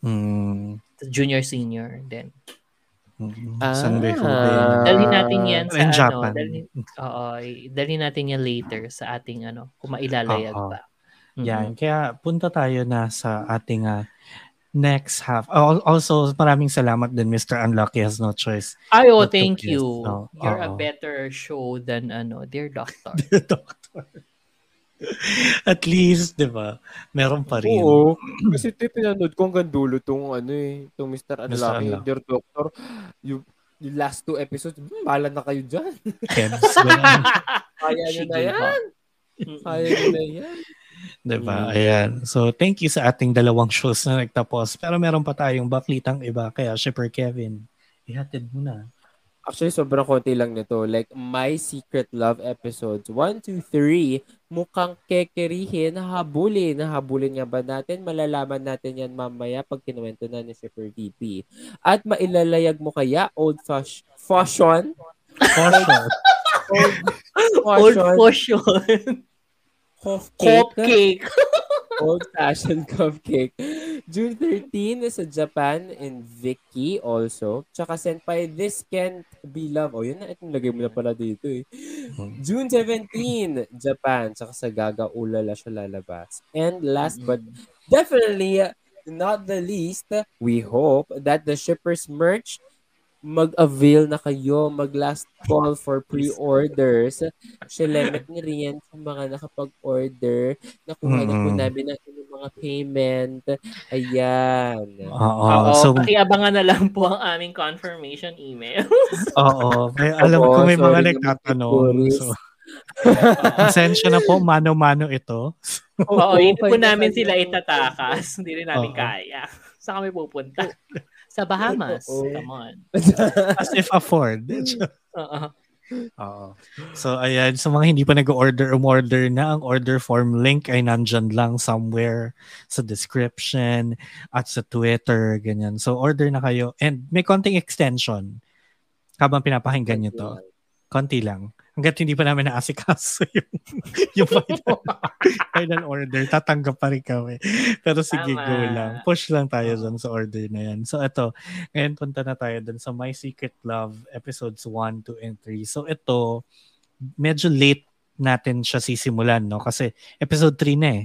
Mm. Junior, senior, then. Mm. Ah. Sunday for Dalhin natin yan sa In ano, Japan. dalhin, oo, dalhin natin yan later sa ating ano, kung mailalayag Oo. pa. Mm-mm. Yan. Kaya punta tayo na sa ating ah, next half. Al- Also, maraming salamat din Mr. Unlucky has no choice. Ay, oh, thank you. Oo, You're a oo. better show than ano, Dear Doctor. [laughs] Doctor. [laughs] At least, di ba? Meron pa rin. Oo. Kasi ito pinanood ko hanggang dulo tong ano eh, tong Mr. Unlucky, Unlucky. Dear Doctor. Yung, yung last two episodes, hmm, bahala na kayo dyan. Ganun. [laughs] Kaya nyo na yan. Kaya nyo na yan. Diba? Mm. Ayan. So, thank you sa ating dalawang shows na nagtapos. Pero meron pa tayong baklitang iba. Kaya, Shipper Kevin, ihatid mo na. Actually, sobrang konti lang nito. Like, My Secret Love episodes 1, 2, 3, mukhang kekerihin, nahabulin. Nahabulin nga ba natin? Malalaman natin yan mamaya pag kinuwento na ni Shipper VP. At mailalayag mo kaya old fash- fashion? For sure. [laughs] Old Fashion? [laughs] potion. Cupcake? Cupcake. [laughs] Old-fashioned cupcake. June 13 sa Japan and Vicky also. Tsaka Senpai, This Can't Be Love. O, yun na. Itong lagay mo na pala dito eh. June 17, Japan. Tsaka sa Gaga Ulala siya lalabas. And last but definitely not the least, we hope that the shippers merch mag-avail na kayo, mag-last call for pre-orders. Silemet ni Rian sa mga nakapag-order. Nakuha na po Mm. namin ang inyong mga payment. Ayan. Oo. Oo, so, pakiabangan na lang po ang aming confirmation email. [laughs] oo. May, alam ko may mga sorry nagtatanong. So, pasensya na po. Mano-mano ito. Oo, hindi po namin sila itatakas. Hindi rin namin Oo. kaya. Saan kami pupunta? Sa Bahamas. Come on. [laughs] As if afford. Oo. [laughs] Oo. So, ayan. Sa mga hindi pa nag-order, umorder na. Ang order form link ay nandyan lang somewhere sa description at sa Twitter, ganyan. So, order na kayo. And may konting extension habang pinapakinggan nyo to. Konti lang. Hanggat hindi pa namin naasikaso [laughs] yung, yung final, [laughs] final order, tatanggap pa rin kami. Pero sige, Tama. go lang. Push lang tayo dun sa order na yan. So ito, ngayon punta na tayo dun sa My Secret Love episodes 1, 2, and 3. So ito, medyo late natin siya sisimulan, no? Kasi episode 3 na eh.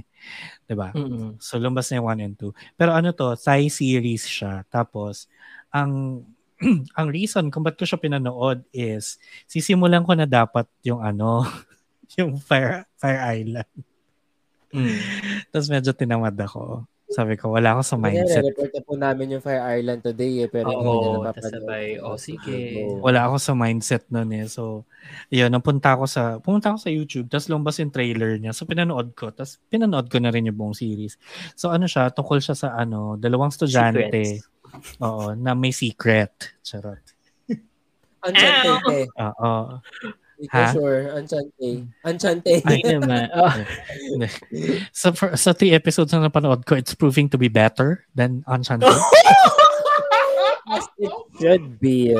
'Di ba? Mm-mm. So, lumabas na yung 1 and 2. Pero ano to, Thai series siya. Tapos, ang [clears throat] ang reason kung ba't ko siya pinanood is, sisimulan ko na dapat yung ano, [laughs] yung Fire, Fire Island. Mm. [laughs] Tapos medyo tinamad ako. Sabi ko, wala ako sa mindset. Report na po namin yung Fire Island today eh, pero hindi Oo, na tas napapanood. oh, sige. Wala ako sa mindset nun eh. So, yun, napunta ako sa, pumunta ako sa YouTube, tapos lumabas yung trailer niya. So, pinanood ko. Tapos, pinanood ko na rin yung buong series. So, ano siya, tungkol siya sa ano, dalawang estudyante. Secrets. Oo, na may secret. Charot. [laughs] Enchante. Oo. Ikaw Ha? sure. Enchante. Enchante. Ay. Naman. [laughs] Oh, So, for, sa three episodes na napanood ko, it's proving to be better than Enchanted. [laughs] As it should be.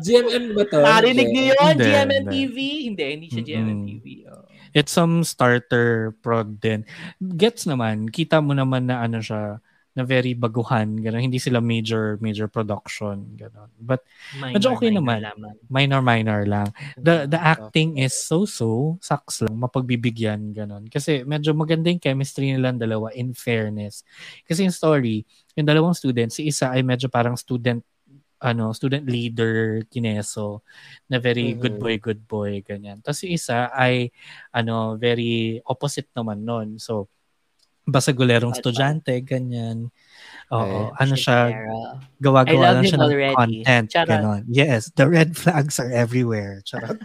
GMM ba to? narinig niyo yun, Hindi, GMMTV? Hindi, hindi siya Mm-mm. GMMTV. Oh. it's some starter prod din. Gets naman, kita mo naman na ano siya, na very baguhan, gano'n. Hindi sila major major production, gano'n. But Minor, Medyo okay minor naman. lamang. minor minor lang. The the acting is so-so, sucks lang, mapagbibigyan, gano'n. Kasi medyo maganda yung chemistry nilang dalawa in fairness. Kasi yung story, yung dalawang students, si isa ay medyo parang student ano, student leader kineso na very Mhm. good boy, good boy, ganyan. Tapos yung isa ay ano, very opposite naman nun. So, basagulerong estudyante, ganyan. Oo, Right. ano siya, gawa-gawa lang siya ng already. content, Charot. ganon. Yes, the red flags are everywhere. Charot.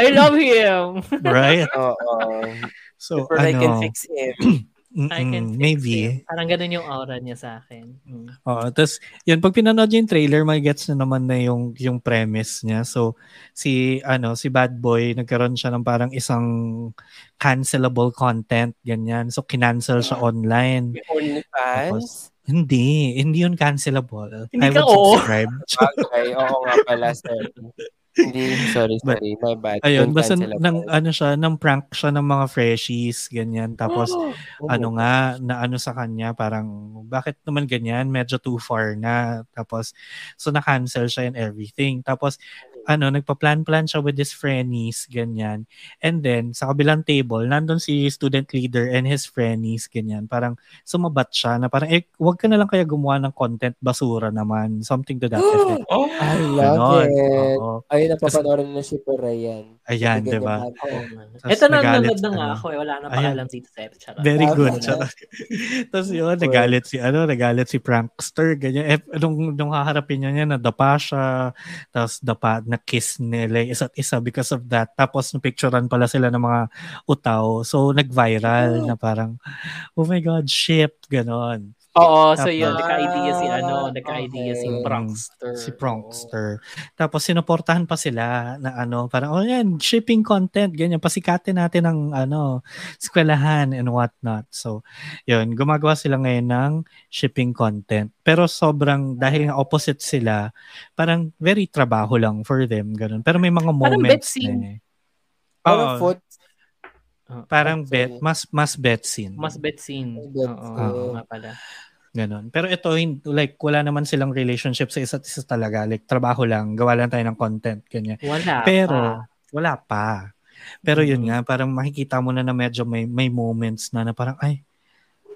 I love him. right? [laughs] Oo. So, Before I can ano, fix him. [clears throat] I can maybe. him. Parang ganun yung aura niya sa akin. Mm. Oo, tapos yun pag pinanood niyo yung trailer, may gets na naman na yung yung premise niya. So si ano, si Bad Boy nagkaroon siya ng parang isang cancelable content ganyan. So kinancel siya online. OnlyFans? Hindi, hindi yun cancelable. Hindi I ka would oo. subscribe. Okay, oo nga pala, sir. Hindi, sorry, But- sorry. My bad. Ayun, Don't basta nang ano siya, nang prank siya ng mga freshies, ganyan. Tapos Oh ano nga, na ano sa kanya, parang bakit naman ganyan, medyo too far na. Tapos, so na-cancel siya and everything. Tapos, ano, nagpa-plan-plan siya with his friendies, ganyan. And then, sa kabilang table, nandun si student leader and his friendies, ganyan. Parang sumabat siya na parang, eh, wag ka na lang kaya gumawa ng content basura naman. Something to that effect. Oh, I love Ganon. it. Oo. Ay, napapanoorin na si Parayan. Ayan, di ba? Ito na nagalit nanonood na nga ano. ako eh. Wala na pakalam dito sa Charot. Very Tama good. na. Charot. [laughs] Tapos yun, nagalit si, ano, nagalit si prankster, ganyan. Eh, nung, nung haharapin niya niya, nadapa siya, tapos dapa, na-kiss nila yung isa't isa because of that. Tapos, napicturean pala sila ng mga utaw. So, nag-viral na parang, oh my God, ship, ganon. Oo, so yun. Nagka-idea si ano. Ah, Nagka-idea si okay. prankster. Si prankster. Tapos, sinuportahan pa sila na ano, parang, oh yan, shipping content, ganyan. Pasikatin natin ang, ano, eskwelahan and whatnot. So, yun, gumagawa sila ngayon ng shipping content. Pero sobrang, dahil nga opposite sila, parang very trabaho lang for them, ganun. Pero may mga Parang moments bet scene. na eh. Parang Oo, foot. parang Sorry. bet, mas, mas bet scene. Mas bet scene. Mas bet Oo, oo nga pala. Ganon. Pero ito, like, wala naman silang relationship sa isa't isa talaga. Like, trabaho lang, gawa lang tayo ng content, ganyan. Wala Pero, pa. wala pa. Pero yun Mhm. nga, parang makikita mo na na medyo may, may moments na na parang, ay,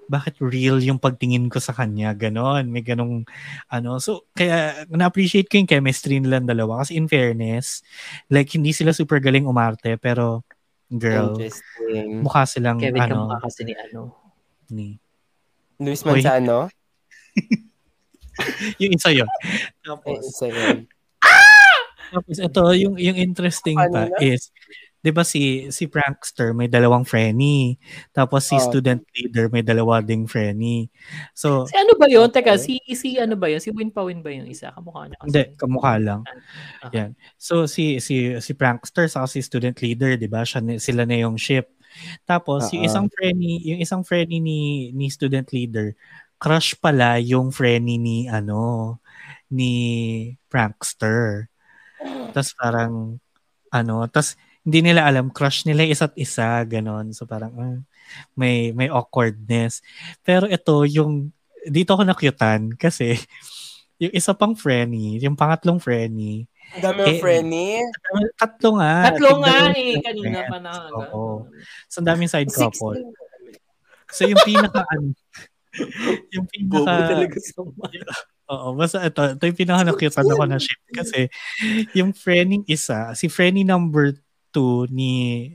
bakit real yung pagtingin ko sa kanya? Ganon. May ganong, ano. So, kaya, na-appreciate ko yung chemistry nilang dalawa. Kasi in fairness, like, hindi sila super galing umarte, pero, girl, Interesting. mukha silang, Kevin ano, kamukha kasi ni ano. ni, Luis. Manzano? [laughs] yung isa yun. Eh, Tapos, isa yun. Tapos ito, yung, yung interesting pa Kanina? is, di ba si, si prankster may dalawang frenny. Tapos si Oh. student leader may dalawa ding frenny. So, Si ano ba? Okay. Teka, si, si ano ba yun? Si Win pa Win ba yung isa? Kamukha niya kasi. hindi, kamukha lang. Ah. Yan. So, si, si, si prankster sa si student leader, di ba? Siya, na- sila na yung ship. Tapos, yung Oo. isang frenny, yung isang frenny ni, ni student leader, crush pala yung frenny ni, ano, ni prankster. [gasps] Tapos parang, ano, tapos hindi nila alam, crush nila isa't isa, ganon. So parang, ah, may, may awkwardness. Pero ito, yung, dito ako nakyutan kasi [laughs] yung isa pang frenny, yung pangatlong frenny, Ang dami Eh, ng friendly. tatlo nga. Tatlo nga eh. Kanina pa na. Oo. So, ang daming side couple. So, yung pinaka, [laughs] ano, yung Bobo pinaka, talaga sa [laughs] Oo, basta ito, ito yung pinaka-nakyutan ako na ship kasi yung friending isa, si friendly number two ni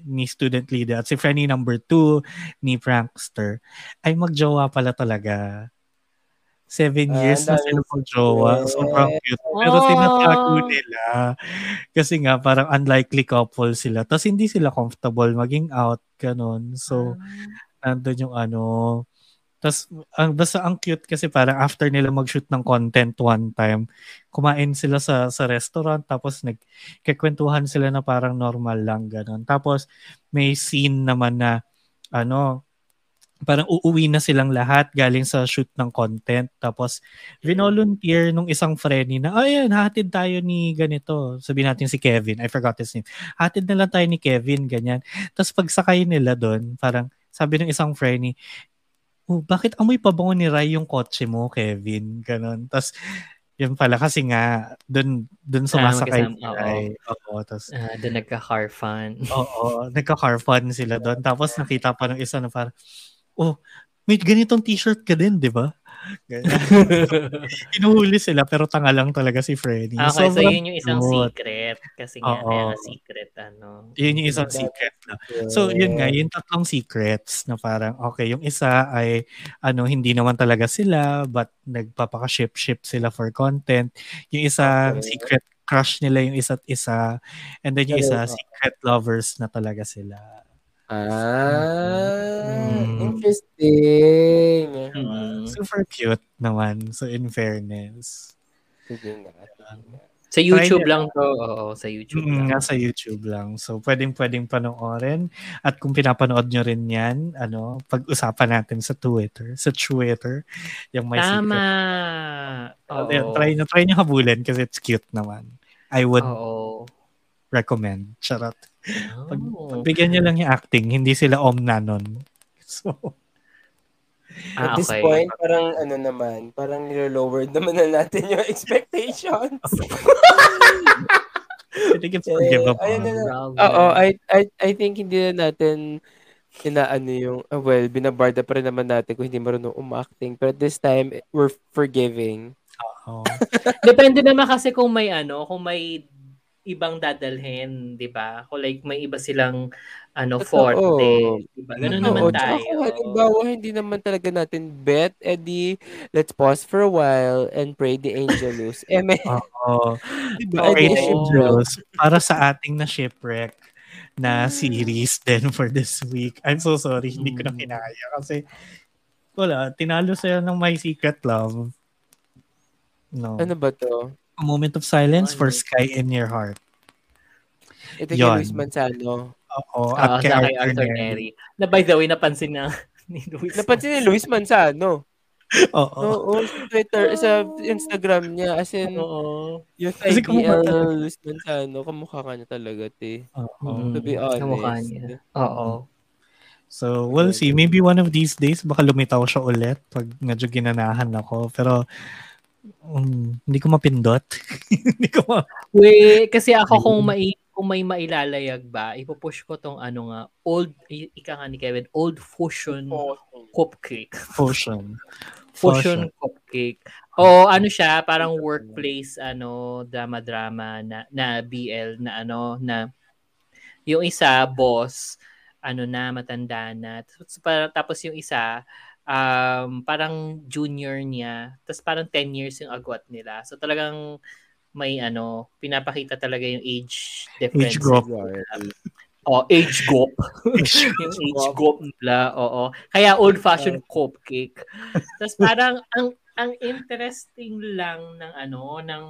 ni student leader at si friendly number two ni prankster ay magjowa pala talaga. Seven Ah, years na sila magjowa. Sobrang cute. Pero Oh. tinatago nila. Kasi nga, parang unlikely couple sila. Tapos hindi sila comfortable maging out. Ganon. So, nandun yung ano. Tapos, ang, basta ang cute kasi parang after nila mag-shoot ng content one time, kumain sila sa sa restaurant tapos nagkikwentuhan sila na parang normal lang ganun. Tapos may scene naman na ano, parang uuwi na silang lahat galing sa shoot ng content. Tapos volunteer nung isang friend na, ayan, hatid tayo ni ganito. Sabihin natin si Kevin. I forgot his name. Hatid na lang tayo ni Kevin, ganyan. Tapos pagsakay nila doon, parang sabi ng isang friend oh, bakit amoy pabango ni Rai yung kotse mo, Kevin? Ganon. Tapos, yun pala kasi nga, doon doon sumasakay magkasama, si oo. Tapos, Ah, doon nagka-car fun. [laughs] oo, nagka-car fun sila doon. Tapos nakita pa ng isa na parang, oh, may ganitong t-shirt ka din, di ba? Ganyan. [laughs] Hinuhuli sila pero tanga lang talaga si Freddy. Okay, so Sobrang yun yung isang cute. secret. Kasi nga, nga secret, ano. Yun yung isang secret na. So, yun nga, yung tatlong secrets na parang, okay, yung isa ay, ano, hindi naman talaga sila, but nagpapaka-ship-ship sila for content. Yung isa, Okay. secret crush nila yung isa't isa. And then yung isa, secret lovers na talaga sila. Ah, Mm. interesting. Mm. Super cute naman. So, in fairness. Sige nga. nga. Sa YouTube Try lang to. Oo, sa YouTube Mm, lang. nasa YouTube lang. So, pwedeng-pwedeng panoorin. At kung pinapanood nyo rin yan, ano, pag-usapan natin sa Twitter, sa Twitter, yung may Tama. secret. Oo. Ayun, try nyo, try nyo habulin kasi it's cute naman. I would Oo. Recommend. Charot. Pag, Oh. pagbigyan nyo lang yung acting, hindi sila om nanon. [laughs] So, Ah, At this okay. point, parang ano naman, parang nilo-lowered naman na natin yung [laughs] expectations. [laughs] I think it's forgivable. ayun na. Oo, I, I, I think hindi na natin inaano yung, ah, well, binabarda pa rin naman natin kung hindi marunong umacting. But this time, we're forgiving. Oo. Depende naman kasi kung may ano, kung may ibang dadalhin, 'di ba? Kung like may iba silang ano Totoo. forte, 'di ba? Ganun naman Oo, tsaka tayo. kung halimbawa, hindi naman talaga natin bet, edi, let's pause for a while and pray the angelus. Eh, may, [laughs] Oo. diba? Great shipwreck. Angels para sa ating na shipwreck na series then for this week. I'm so sorry, hindi ko na Mm. kinaya kasi wala, tinalo sila ng My Secret Love. No. Ano ba to? A moment of silence for? Sky in Your Heart. Ito kay Yun. Luis Manzano. Oo, at kay sa kay Arthur Arthur Neri. Neri. Na by the way, napansin na [laughs] ni Luis. Napansin ni Luis Manzano. Oo. Oo, sa Twitter, sa Instagram niya. As in, Oo. yung Kasi na Luis Manzano, kamukha ka niya talaga, te. Oo. Mm, To be honest. kamukha niya. Oo. So, we'll see. Maybe one of these days, baka lumitaw siya ulit pag medyo ginanahan ako. Pero, um, hindi ko mapindot. [laughs] hindi ko ma... Wait, kasi ako kung mai kung may mailalayag ba, ipupush ko tong ano nga, old, ika nga ni Kevin, old fusion cupcake. [laughs] Fusion. Fusion cupcake. O ano siya, parang workplace, ano, drama-drama na, na BL na ano, na yung isa, boss, ano na, matanda na. Tapos, para- tapos yung isa, um, parang junior niya. Tapos parang 10 years yung agwat nila. So talagang may ano, pinapakita talaga yung age difference. Age group. [laughs] Oh, age group. [laughs] yung age group nila, oo. Kaya old-fashioned cupcake. Tapos parang ang ang interesting lang ng ano, ng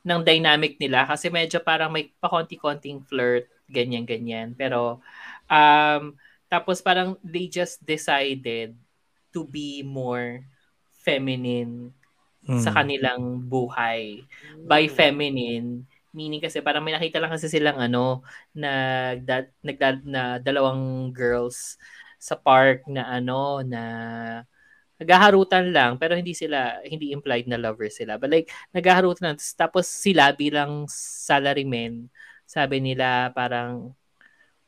ng dynamic nila kasi medyo parang may pakonti-konting flirt, ganyan-ganyan. Pero um tapos parang they just decided to be more feminine sa Mm. kanilang buhay. By feminine, meaning kasi parang may nakita lang kasi silang ano, nagda, nagda, na dalawang girls sa park na ano, na naghaharutan lang, pero hindi sila, hindi implied na lover sila. But like, naghaharutan lang. Tapos sila bilang salarymen, sabi nila parang,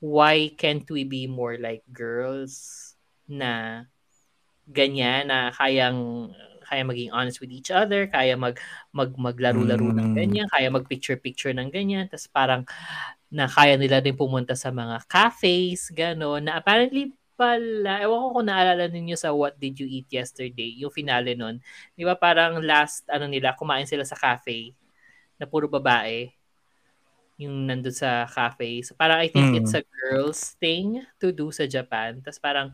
why can't we be more like girls na ganyan, na kayang kaya maging honest with each other, kaya mag, mag maglaro-laro ng Mm. ganyan, kaya mag-picture-picture ng ganyan, tapos parang na kaya nila din pumunta sa mga cafes, gano'n, na apparently pala, ewan ko kung naalala ninyo sa What Did You Eat Yesterday, yung finale nun, di ba parang last, ano nila, kumain sila sa cafe, na puro babae, yung nandun sa cafe. So parang I think Mm. it's a girl's thing to do sa Japan. Tapos parang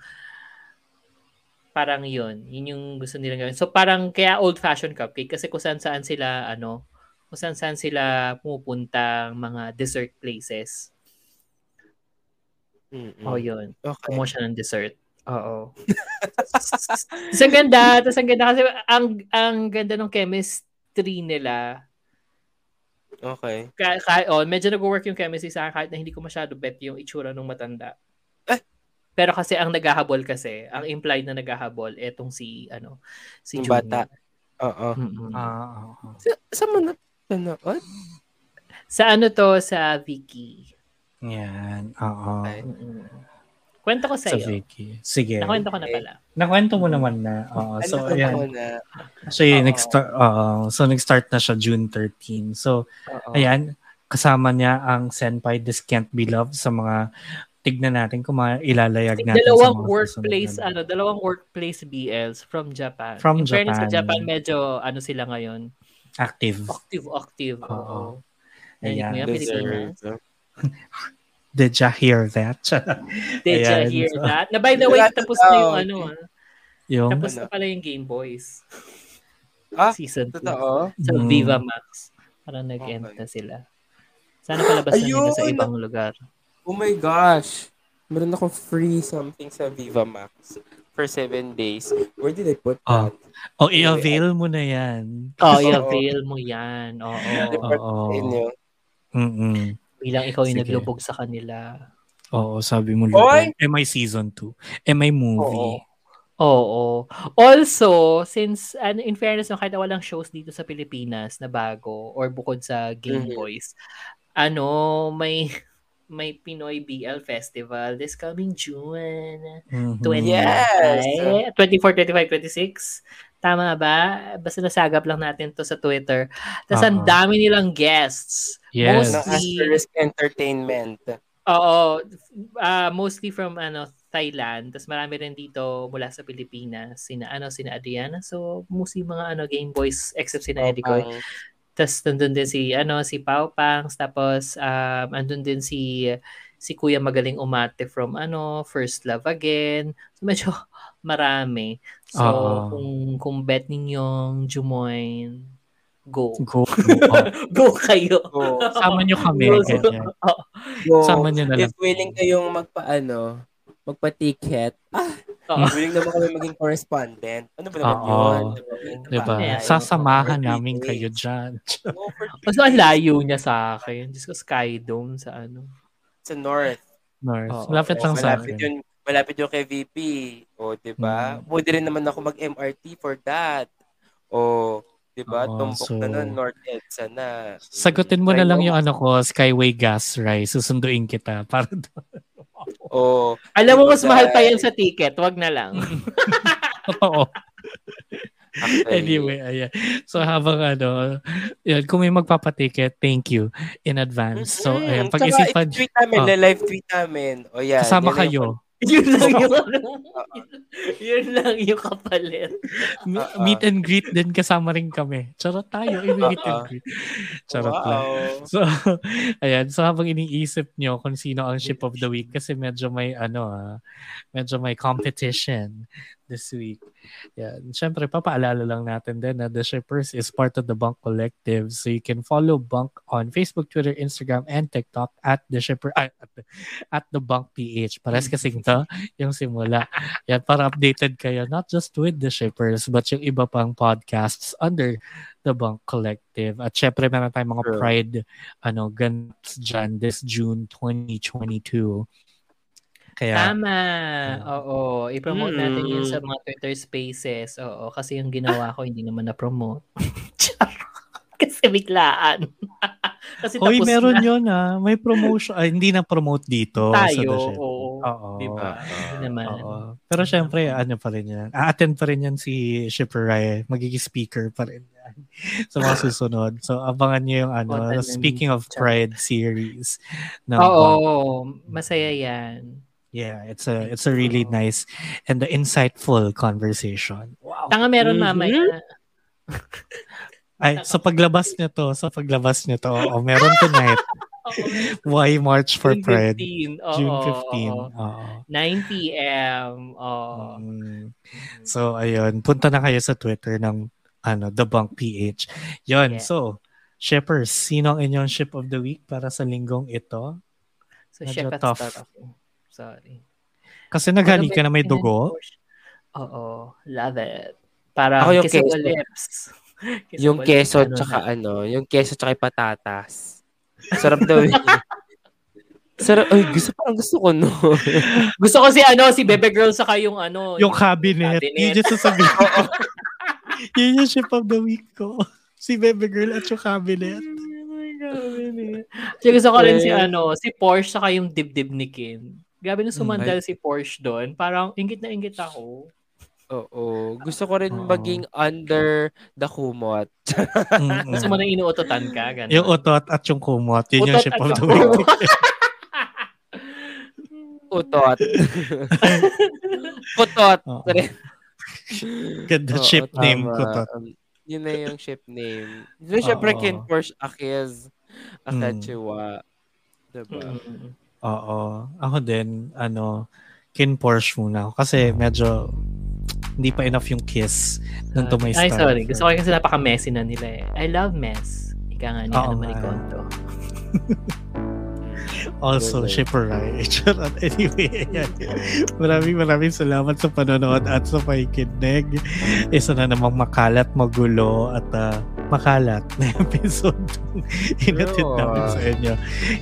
parang yun. Yun yung gusto nilang gawin. So parang kaya old-fashioned cupcake kasi kung saan saan sila ano, kung saan saan sila pumupunta mga dessert places. Mm-mm. Oh, yun. Okay. Kumuha siya ng dessert. Oo. [laughs] Tapos ang ganda. Tapos ang ganda kasi ang, ang ganda ng chemistry nila. Okay. Ka, ka, oh, medyo nag-work yung chemistry sa akin kahit na hindi ko masyado bet yung itsura ng matanda. Eh! Pero kasi ang naghahabol kasi, ang implied na naghahabol, etong si, ano, si Yung Junior. bata. Oo. Ah, oo. Sa, sa mo na panood? Sa ano to, sa Vicky. Yan. Oo. Okay. Mm-mm. Kwento ko sa sa iyo. Vicky. Sige. Nakwento ko na pala. Nakwento mo naman na. Oo, so, ayan. ko na? Actually, Oo. nag-start, oo, so nag-start na siya June 13. So, Oo. ayan, kasama niya ang Senpai This Can't Be Loved sa mga tignan natin kung mga ilalayag natin Dalawang sa mga workplace, susunod na- ano, dalawang workplace BLs from Japan. From In fairness sa Japan. Japan, medyo, ano sila ngayon, active. active, active. Oo. Ayan. yan, Pilipinas? [laughs] Did ya hear that? [laughs] Did you Ayan, hear so- that? Na by the way, tapos na yung ano, ah. yung, tapos Ano? na pala yung Game Boys. Ah, Season 2. Totoo? Sa Mm. Viva Max. Parang nag-end Okay. na sila. Sana palabasan nila sa Ayun! ibang lugar. Oh my gosh. Meron akong free something sa Viva Max for seven days. Where did I put Oh. that? oh, i-avail mo na yan. Oh, [laughs] i-avail mo yan. Oo. Oo. sa inyo. Mm-mm. Bilang ikaw yung Sige. naglubog sa kanila. Oo, sabi mo, Oy! Lupin. MI season 2. MI movie. Oo. Also, since ano, in fairness, no, kahit na walang shows dito sa Pilipinas na bago or bukod sa Game Mhm. Boys, ano, may [laughs] may Pinoy BL Festival this coming June. Mhm. 20, Yes! 24, 25, 26. Tama ba? Basta nasagap lang natin to sa Twitter. Tapos ang Oo. dami nilang guests. Yes. Mostly, Asterisk Entertainment. oo, ah, mostly from ano Thailand. Tapos marami rin dito mula sa Pilipinas. Sina ano, sina Adriana. So, mostly mga ano Game Boys except sina Eddie Koy. Pang- Tapos nandun din si ano si Pau Pangs tapos um andun din si si Kuya Magaling Umate from ano First Love Again. So medyo [laughs] marami. So Oo. kung kung bet ninyong jumoin go. Go. Oo. [laughs] Go kayo. Go. Sama nyo kami. Go. [laughs] Go. Sama nyo na lang. If willing kayong magpaano, magpa-ticket, ah, willing naman kami maging correspondent. Ano ba naman Oo. yun? Diba? Ayan. Sasamahan namin kayo dyan. Go Mas ang days. layo niya sa akin. Diyos ko, Sky Dome sa ano. Sa North. North. Oo. Malapit lang sa malapit akin. yun, malapit yun kay VP. O, di ba? Mm. Pwede rin naman ako mag-MRT for that. O, di ba? Oo, Tumbok so- na nun, North EDSA na. Sagutin mo Try na lang mo. yung ano ko, Skyway Gas Rice. Susunduin kita. Para doon. [laughs] O, Alam mo, mas mahal pa yan sa ticket. Wag na lang. [laughs] Totoo. [laughs] actually, Anyway, ayan. So habang ano, yun, kung may magpapaticket, thank you in advance. So, ayan, pag-isipan, i-tweet namin, Oh. live tweet namin. O yan. kasama yan yung- kayo. yun [laughs] lang yung ano. yun lang yung kapalit. Oo. Meet and greet din kasama rin kami. Charot tayo, i-meet and Oo. greet. Charot lang. Wow. So, [laughs] ayan. So, habang iniisip nyo kung sino ang ship of the week kasi medyo may ano ah, medyo may competition this week. Yan. Siyempre, papaalala lang natin din na The Shippers is part of the Bunk Collective. So, you can follow Bunk on Facebook, Twitter, Instagram, and TikTok at The Shipper, at, the- at The Bunk PH. Pares [laughs] kasing to, yung simula. Yan, para updated kayo, not just with The Shippers, but yung iba pang podcasts under The Bunk Collective. At syempre, meron tayong mga. Pride ano, ganaps dyan this June 2022. Kaya, Tama. Oo. I-promote natin yun Mm. sa mga Twitter spaces. Oo. Kasi yung ginawa ko, hindi naman na-promote. [laughs] Kasi biglaan. [laughs] kasi Hoy, tapos meron na yun ah. May promotion. Ay, hindi na promote dito. tayo. Ship. Oo. Oo. Diba? Hindi naman. Oo. Pero syempre, ano pa rin yan. A-attend pa rin yan si Shipper Rai. Magiging speaker pa rin yan [laughs] sa mga susunod. So, abangan nyo yung ano, speaking of. Pride series. Oo. Bunk. Masaya yan. Yeah, it's a it's a really nice and the insightful conversation. Wow. Tanga meron Mhm. mamaya. Ay, sa paglabas nito, sa paglabas nito, oh, meron tonight. [laughs] Why March for June Pride? 15. Oo, June oo, 15. oo. Oo. 9 p.m. Oo. Mm. So, ayun. Punta na kayo sa Twitter ng ano, The Bunk PH. Yun. Yeah. So, shippers, sino ang inyong ship of the week para sa linggong ito? So, Medyo tough. start. Sorry. Kasi naghali ka na may dugo. Oo. Love it. Para Ako yung queso. lips. [laughs] Kiss Yung keso ano tsaka na. ano, yung keso tsaka yung patatas. Sarap daw yun. [laughs] Sarap, ay, gusto parang gusto ko no. [laughs] Gusto ko si ano, si Bebe Girl saka yung ano. Yung cabinet. cabinet. Yun yung sasabihin. yun yung ship of the week ko. Si Bebe Girl at yung cabinet. Kasi gusto ko rin si ano, si Porsche saka yung dibdib ni Kim. Grabe nung Mm. sumandal si Porsche doon. Parang ingit na ingit ako. Oo. Gusto ko rin Oo. maging under the kumot. Mm-mm. Gusto mo na inuutotan ka, ganun. Yung utot at yung kumot, yun yung Utot ship at of the yung week. [laughs] Utot. [laughs] Sorry. Ganda ship name, tama. kutot. Um, yun na yung ship name. Yun syempre kin Porsche Akiz. Mm. Akachua. Diba? Mm. Oo. Ako din, ano, kin Porsche muna ako. Kasi medyo hindi pa enough yung kiss nung to my Ay, sorry. Gusto ko kasi napaka-messy na nila eh. I love mess. Ika nga ni Oo Ana nga. Mariconto. [laughs] Also, Galing. Shipperai. [laughs] Charot. Anyway, ayan. Maraming maraming salamat sa panonood at sa pakikinig. Isa na namang makalat, magulo, at ah, makalat na [laughs] episode inatid Yeah. namin sa inyo.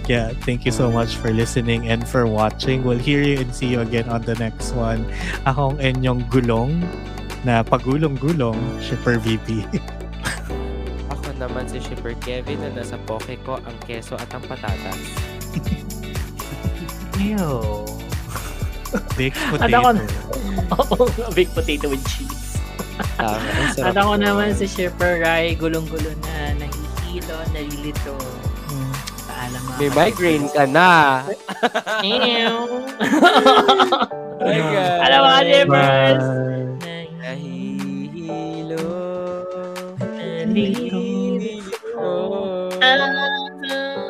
Yeah, thank you so much for listening and for watching. We'll hear you and see you again on the next one. Ako ang inyong gulong na pagulong-gulong, Shipper VP. [laughs] Ako naman si Shipper Kevin na nasa poke ko ang keso at ang patatas. [laughs] Ew. Baked ako, potato. oo, big potato with cheese. Tama, At ako naman si Shipper Rai, gulong-gulo na, nakikilo, nalilito. Hmm. Paalam mga May migraine ka na. Ew. [laughs] Ay, God. Alam mo, Shippers. Nahihilo. Nalilito. Nalilito. Ah.